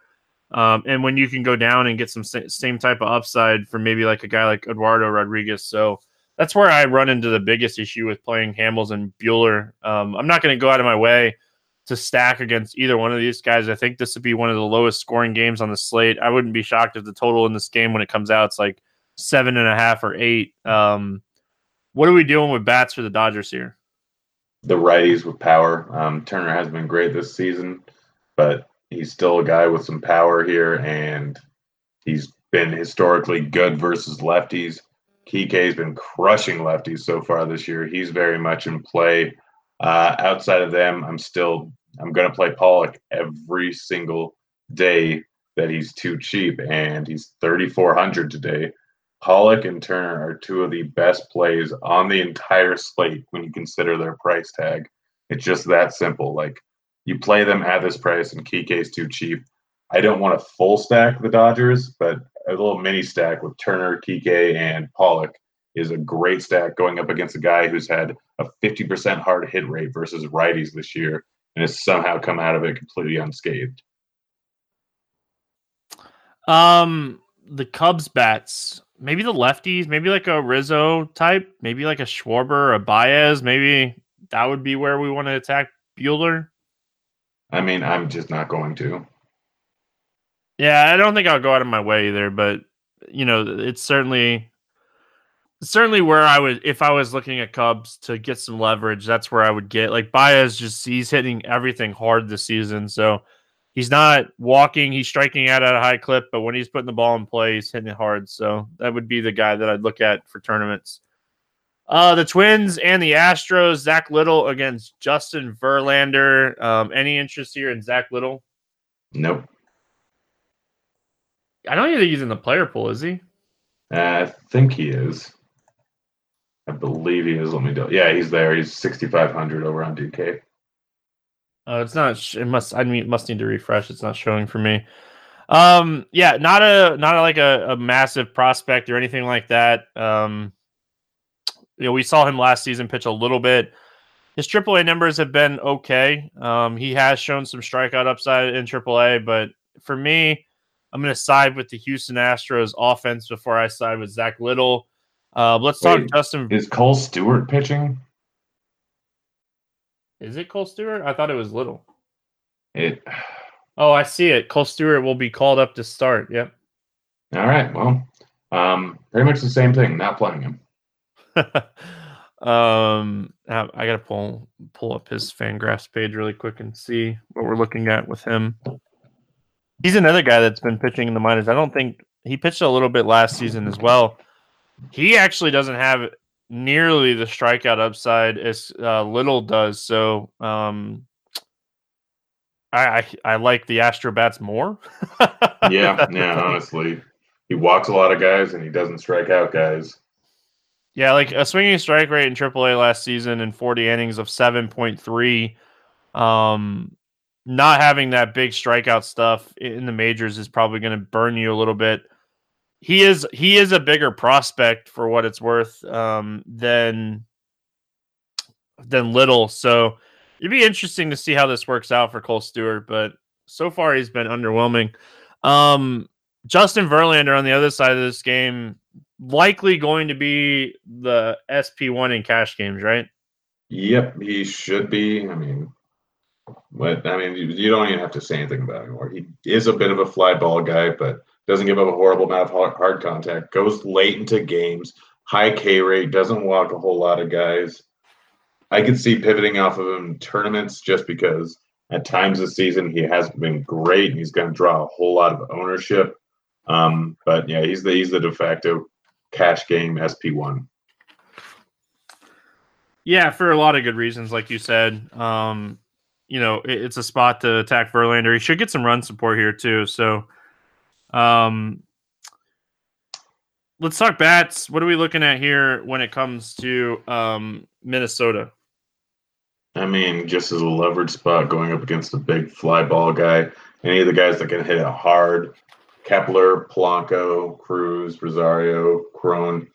Um, and when you can go down and get some same type of upside for maybe like a guy like Eduardo Rodriguez. So that's where I run into the biggest issue with playing Hamels and Buehler. Um, I'm not going to go out of my way to stack against either one of these guys. I think this would be one of the lowest scoring games on the slate. I wouldn't be shocked if the total in this game when it comes out it's like seven and a half or eight. Um, what are we doing with bats for the Dodgers here? the righties with power. Um, Turner has been great this season, but he's still a guy with some power here, and he's been historically good versus lefties. Kike's been crushing lefties so far this year. He's very much in play. Uh, outside of them, I'm still I'm going to play Pollock every single day that he's too cheap, and he's 3,400 today. Pollock and Turner are two of the best plays on the entire slate when you consider their price tag. It's just that simple. Like you play them at this price, and Kike is too cheap. I don't want to full stack the Dodgers, but a little mini stack with Turner, Kike, and Pollock is a great stack going up against a guy who's had a 50% hard hit rate versus righties this year and has somehow come out of it completely unscathed. Um, the Cubs bats maybe the lefties, maybe like a Rizzo type, maybe like a Schwarber, or a Baez, maybe that would be where we want to attack Buehler. I mean, I'm just not going to. Yeah, I don't think I'll go out of my way either, but you know, it's certainly certainly where I would if I was looking at Cubs to get some leverage, that's where I would get like Baez just he's hitting everything hard this season. So he's not walking, he's striking out at a high clip, but when he's putting the ball in play, he's hitting it hard. So that would be the guy that I'd look at for tournaments. Uh, the Twins and the Astros, Zack Littell against Justin Verlander. Um, any interest here in Zack Littell? Nope. I don't think he's in the player pool, is he? I think he is. I believe he is. Let me do. Yeah, he's there. He's 6,500 over on DK. Oh, it's not. It must. I mean, it must need to refresh. It's not showing for me. Um, yeah, not a not a, like a, a, massive prospect or anything like that. Um, you know, we saw him last season pitch a little bit. His AAA numbers have been okay. Um, he has shown some strikeout upside in AAA, but for me, I'm going to side with the Houston Astros offense before I side with Zack Littell. Uh, let's Wait, talk Justin. Is Kohl Stewart pitching? Is it Kohl Stewart? I thought it was Littell. It. Oh, I see it. Kohl Stewart will be called up to start. Yep. All right. Well, um, pretty much the same thing. Not playing him. um, I got to pull pull up his Fangraphs page really quick and see what we're looking at with him. He's another guy that's been pitching in the minors. I don't think he pitched a little bit last season as well. He actually doesn't have nearly the strikeout upside as uh, Littell does. So um, I, I, I like the Astrobats more. yeah, yeah. Honestly, he walks a lot of guys and he doesn't strike out guys. Yeah, like a swinging strike rate in AAA last season in 40 innings of 7.3. Um, not having that big strikeout stuff in the majors is probably going to burn you a little bit. He is he is a bigger prospect for what it's worth um, than than Littell. So it'd be interesting to see how this works out for Kohl Stewart. But so far, he's been underwhelming. Um, Justin Verlander on the other side of this game, likely going to be the SP one in cash games, right? Yep, he should be. I mean, but I mean, you, you don't even have to say anything about it anymore. He is a bit of a fly ball guy, but doesn't give up a horrible amount of hard, contact. Goes late into games, high K rate, doesn't walk a whole lot of guys. I could see pivoting off of him tournaments just because at times this season he has been great and he's going to draw a whole lot of ownership. Um, but yeah, he's the he's the de facto cash game SP one. Yeah, for a lot of good reasons, like you said. Um, you know, it's a spot to attack Verlander. He should get some run support here too. So, um, let's talk bats. What are we looking at here when it comes to um, Minnesota? I mean, just as a leverage spot going up against a big fly ball guy, any of the guys that can hit it hard, Kepler, Polanco, Cruz, Rosario, Cron.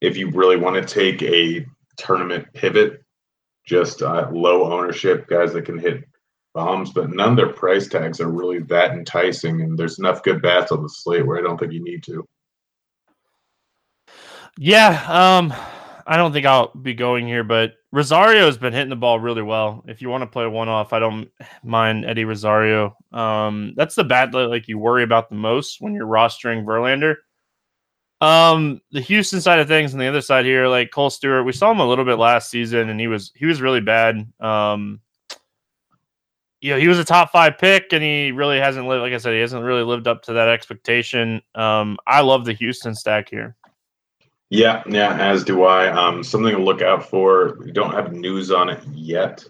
If you really want to take a tournament pivot, just uh, low ownership guys that can hit bombs, but none of their price tags are really that enticing. And there's enough good bats on the slate where I don't think you need to. Yeah, um, I don't think I'll be going here, but Rosario has been hitting the ball really well. If you want to play one off, I don't mind Eddie Rosario. Um, that's the bat that like you worry about the most when you're rostering Verlander. Um, the Houston side of things and the other side here, like Kohl Stewart, we saw him a little bit last season, and he was he was really bad. Um, you know, he was a top five pick, and he really hasn't lived. Like I said, he hasn't really lived up to that expectation. Um, I love the Houston stack here. Yeah, yeah, as do I. Um, something to look out for. We don't have news on it yet,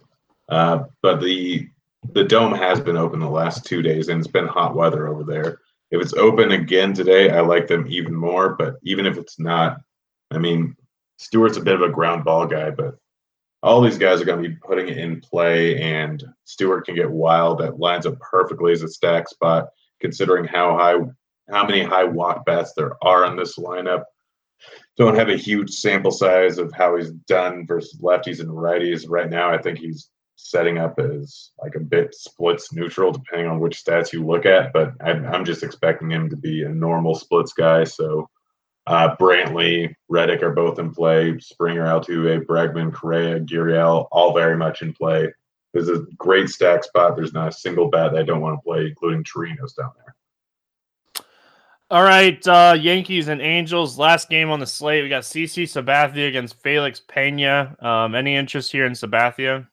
uh, but the the dome has been open the last two days, and it's been hot weather over there. If it's open again today, I like them even more. But even if it's not, I mean, Stewart's a bit of a ground ball guy, but all these guys are going to be putting it in play, and Stewart can get wild. That lines up perfectly as a stack spot, considering how high, how many high walk bats there are in this lineup. Don't have a huge sample size of how he's done versus lefties and righties right now. I think he's setting up as like a bit splits neutral depending on which stats you look at. But I'm, I'm just expecting him to be a normal splits guy. So uh, Brantley, Reddick are both in play. Springer, Altuve, Bregman, Correa, Gurriel, all very much in play. There's a great stack spot. There's not a single bat that I don't want to play, including Chirinos down there. All right, uh, Yankees and Angels. Last game on the slate. We got CC Sabathia against Felix Pena. Um, any interest here in Sabathia?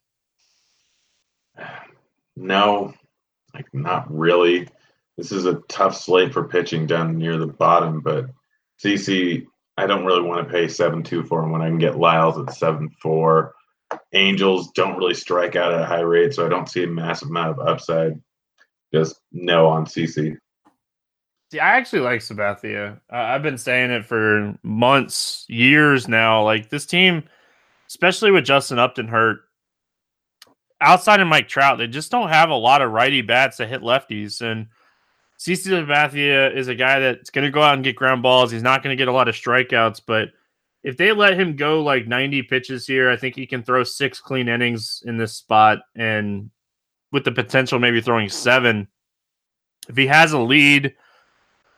No, like not really. This is a tough slate for pitching down near the bottom, but CC, I don't really want to pay seven two for him when I can get Lyles at seven four. Angels don't really strike out at a high rate, so I don't see a massive amount of upside. Just no on CC. See, I actually like Sabathia. Uh, I've been saying it for months, years now. Like this team, especially with Justin Upton hurt, outside of Mike Trout, they just don't have a lot of righty bats that hit lefties. And CC Sabathia is a guy that's going to go out and get ground balls. He's not going to get a lot of strikeouts, but if they let him go like 90 pitches here, I think he can throw six clean innings in this spot. And with the potential, maybe throwing seven. If he has a lead,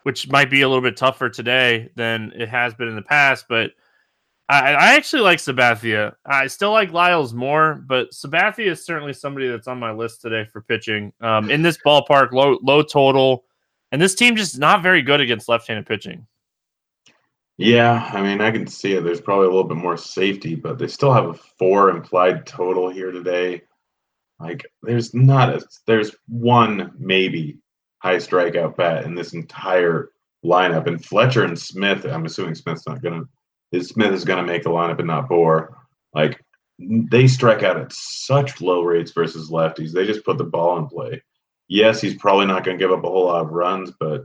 which might be a little bit tougher today than it has been in the past, but I, I actually like Sabathia. I still like Lyles more, but Sabathia is certainly somebody that's on my list today for pitching. Um, in this ballpark, low low total, and this team just not very good against left-handed pitching. Yeah, I mean, I can see it. There's probably a little bit more safety, but they still have a four implied total here today. Like, there's not a there's one maybe high strikeout bat in this entire lineup, and Fletcher and Smith. I'm assuming Smith's not gonna Smith is going to make the lineup and not bore. Like they strike out at such low rates versus lefties. They just put the ball in play. Yes, he's probably not going to give up a whole lot of runs, but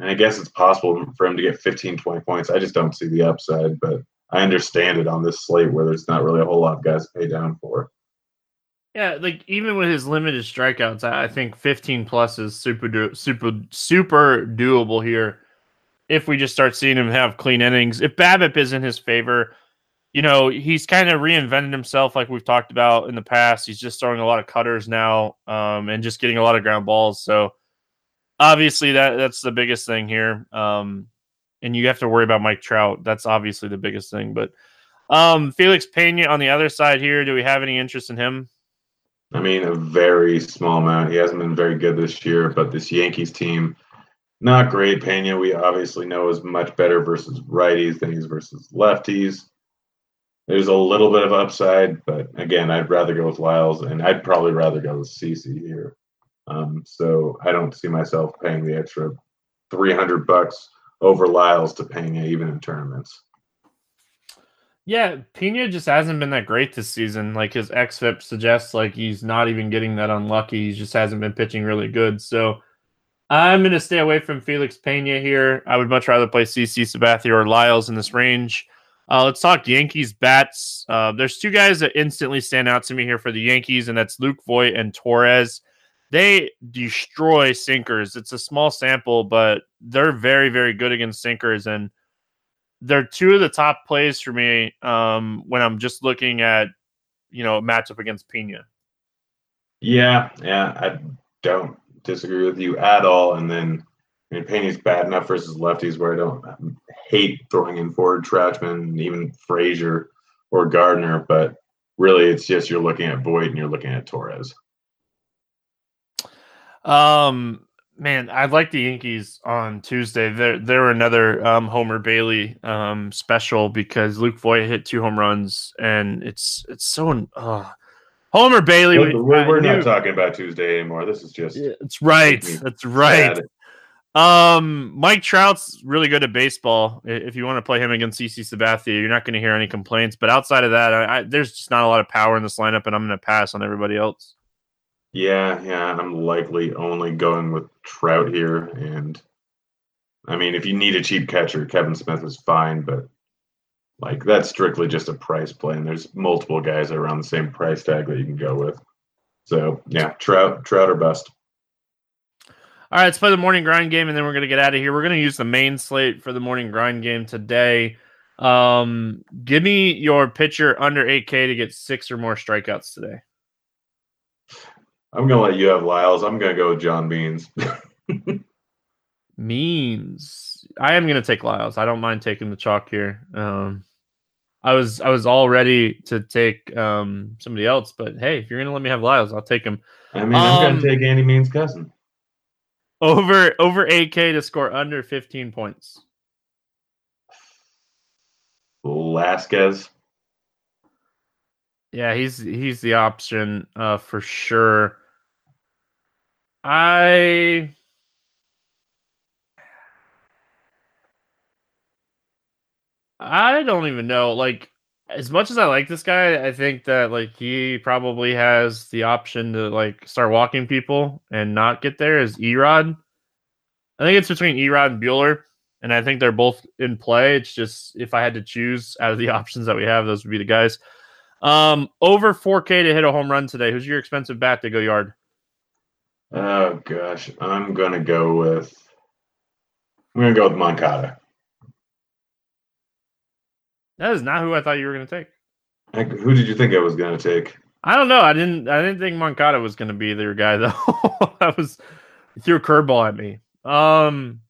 I guess it's possible for him to get 15, 20 points. I just don't see the upside, but I understand it on this slate where there's not really a whole lot of guys to pay down for. Yeah, like even with his limited strikeouts, I think 15 plus is super do- super super doable here. If we just start seeing him have clean innings, if BABIP is in his favor, you know he's kind of reinvented himself, like we've talked about in the past. He's just throwing a lot of cutters now, um, and just getting a lot of ground balls. So obviously that that's the biggest thing here. Um, and you have to worry about Mike Trout. That's obviously the biggest thing. But um, Felix Pena on the other side here, do we have any interest in him? I mean, a very small amount. He hasn't been very good this year, but this Yankees team, not great. Pena, we obviously know, is much better versus righties than he's versus lefties. There's a little bit of upside, but again, I'd rather go with Lyles, and I'd probably rather go with CC here. Um, so I don't see myself paying the extra 300 bucks over Lyles to Pena even in tournaments. Yeah, Pena just hasn't been that great this season. Like his xFIP suggests, like he's not even getting that unlucky. He just hasn't been pitching really good. So I'm going to stay away from Felix Pena here. I would much rather play CC Sabathia or Lyles in this range. Uh, let's talk Yankees bats. Uh, there's two guys that instantly stand out to me here for the Yankees, and that's Luke Voit and Torres. They destroy sinkers. It's a small sample, but they're very, very good against sinkers. And they're two of the top plays for me um, when I'm just looking at you know matchup against Pena. Yeah, yeah, I don't disagree with you at all. And then I mean, Pena's bad enough versus lefties where I don't hate throwing in Ford Tauchman, even Frazier or Gardner, but really it's just you're looking at Voit and you're looking at Torres. Um, Man, I'd like the Yankees on Tuesday. They're they're another um, Homer Bailey um, special because Luke Voit hit two home runs, and it's it's so uh, Homer Bailey. We're, we're not talking about Tuesday anymore. This is just. Yeah, it's right. That's right. Um, Mike Trout's really good at baseball. If you want to play him against CC Sabathia, you're not going to hear any complaints. But outside of that, I, I, there's just not a lot of power in this lineup, and I'm going to pass on everybody else. Yeah, yeah, I'm likely only going with Trout here, and I mean, if you need a cheap catcher, Kevan Smith is fine, but like that's strictly just a price play, and there's multiple guys around the same price tag that you can go with. So yeah, Trout, Trout or bust. All right, let's play the morning grind game, and then we're gonna get out of here. We're gonna use the main slate for the morning grind game today. Um, give me your pitcher under 8K to get six or more strikeouts today. I'm gonna let you have Lyles. I'm gonna go with John Means. Means. I am gonna take Lyles. I don't mind taking the chalk here. Um, I was I was all ready to take um, somebody else, but hey, if you're gonna let me have Lyles, I'll take him. I mean, I'm um, gonna take Andy Means' cousin. Over over 8K to score under 15 points. Velasquez. Yeah, he's he's the option uh, for sure. I I don't even know. Like as much as I like this guy, I think that like he probably has the option to like start walking people and not get there as Erod. I think it's between Erod and Buehler, and I think they're both in play. It's just if I had to choose out of the options that we have, those would be the guys. Um, over 4K to hit a home run today. Who's your expensive bat to go yard? Oh gosh, I'm gonna go with. I'm gonna go with Moncada. That is not who I thought you were gonna take. Who did you think I was gonna take? I don't know. I didn't. I didn't think Moncada was gonna be their guy though. I was threw a curveball at me. Um,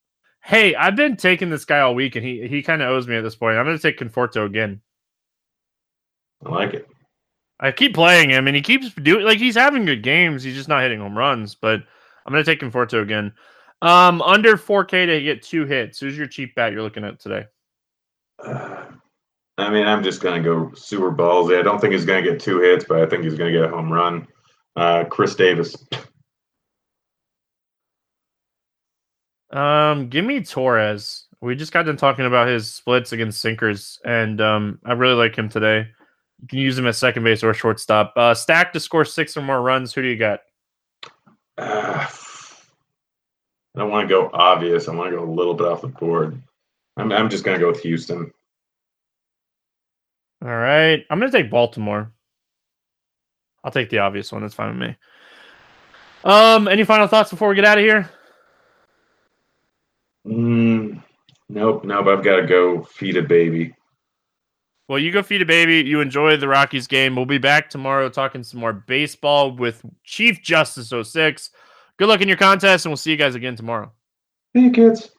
hey, I've been taking this guy all week, and he he kind of owes me at this point. I'm gonna take Conforto again. I like it. I keep playing him, and he keeps doing like he's having good games. He's just not hitting home runs. But I'm gonna take Conforto again. Um, under 4K to get two hits. Who's your cheap bat you're looking at today? Uh, I mean, I'm just gonna go super ballsy. I don't think he's gonna get two hits, but I think he's gonna get a home run. Uh, Chris Davis. Um, give me Torres. We just got done talking about his splits against sinkers, and um, I really like him today. You can use him at second base or shortstop. Uh, stack to score six or more runs. Who do you got? Uh, I don't want to go obvious. I want to go a little bit off the board. I'm I'm just gonna go with Houston. All right. I'm gonna take Baltimore. I'll take the obvious one. That's fine with me. Um, any final thoughts before we get out of here? Mm, nope, nope. I've got to go feed a baby. Well, you go feed a baby. You enjoy the Rockies game. We'll be back tomorrow talking some more baseball with Chief Justice 06. Good luck in your contest, and we'll see you guys again tomorrow. See you, kids.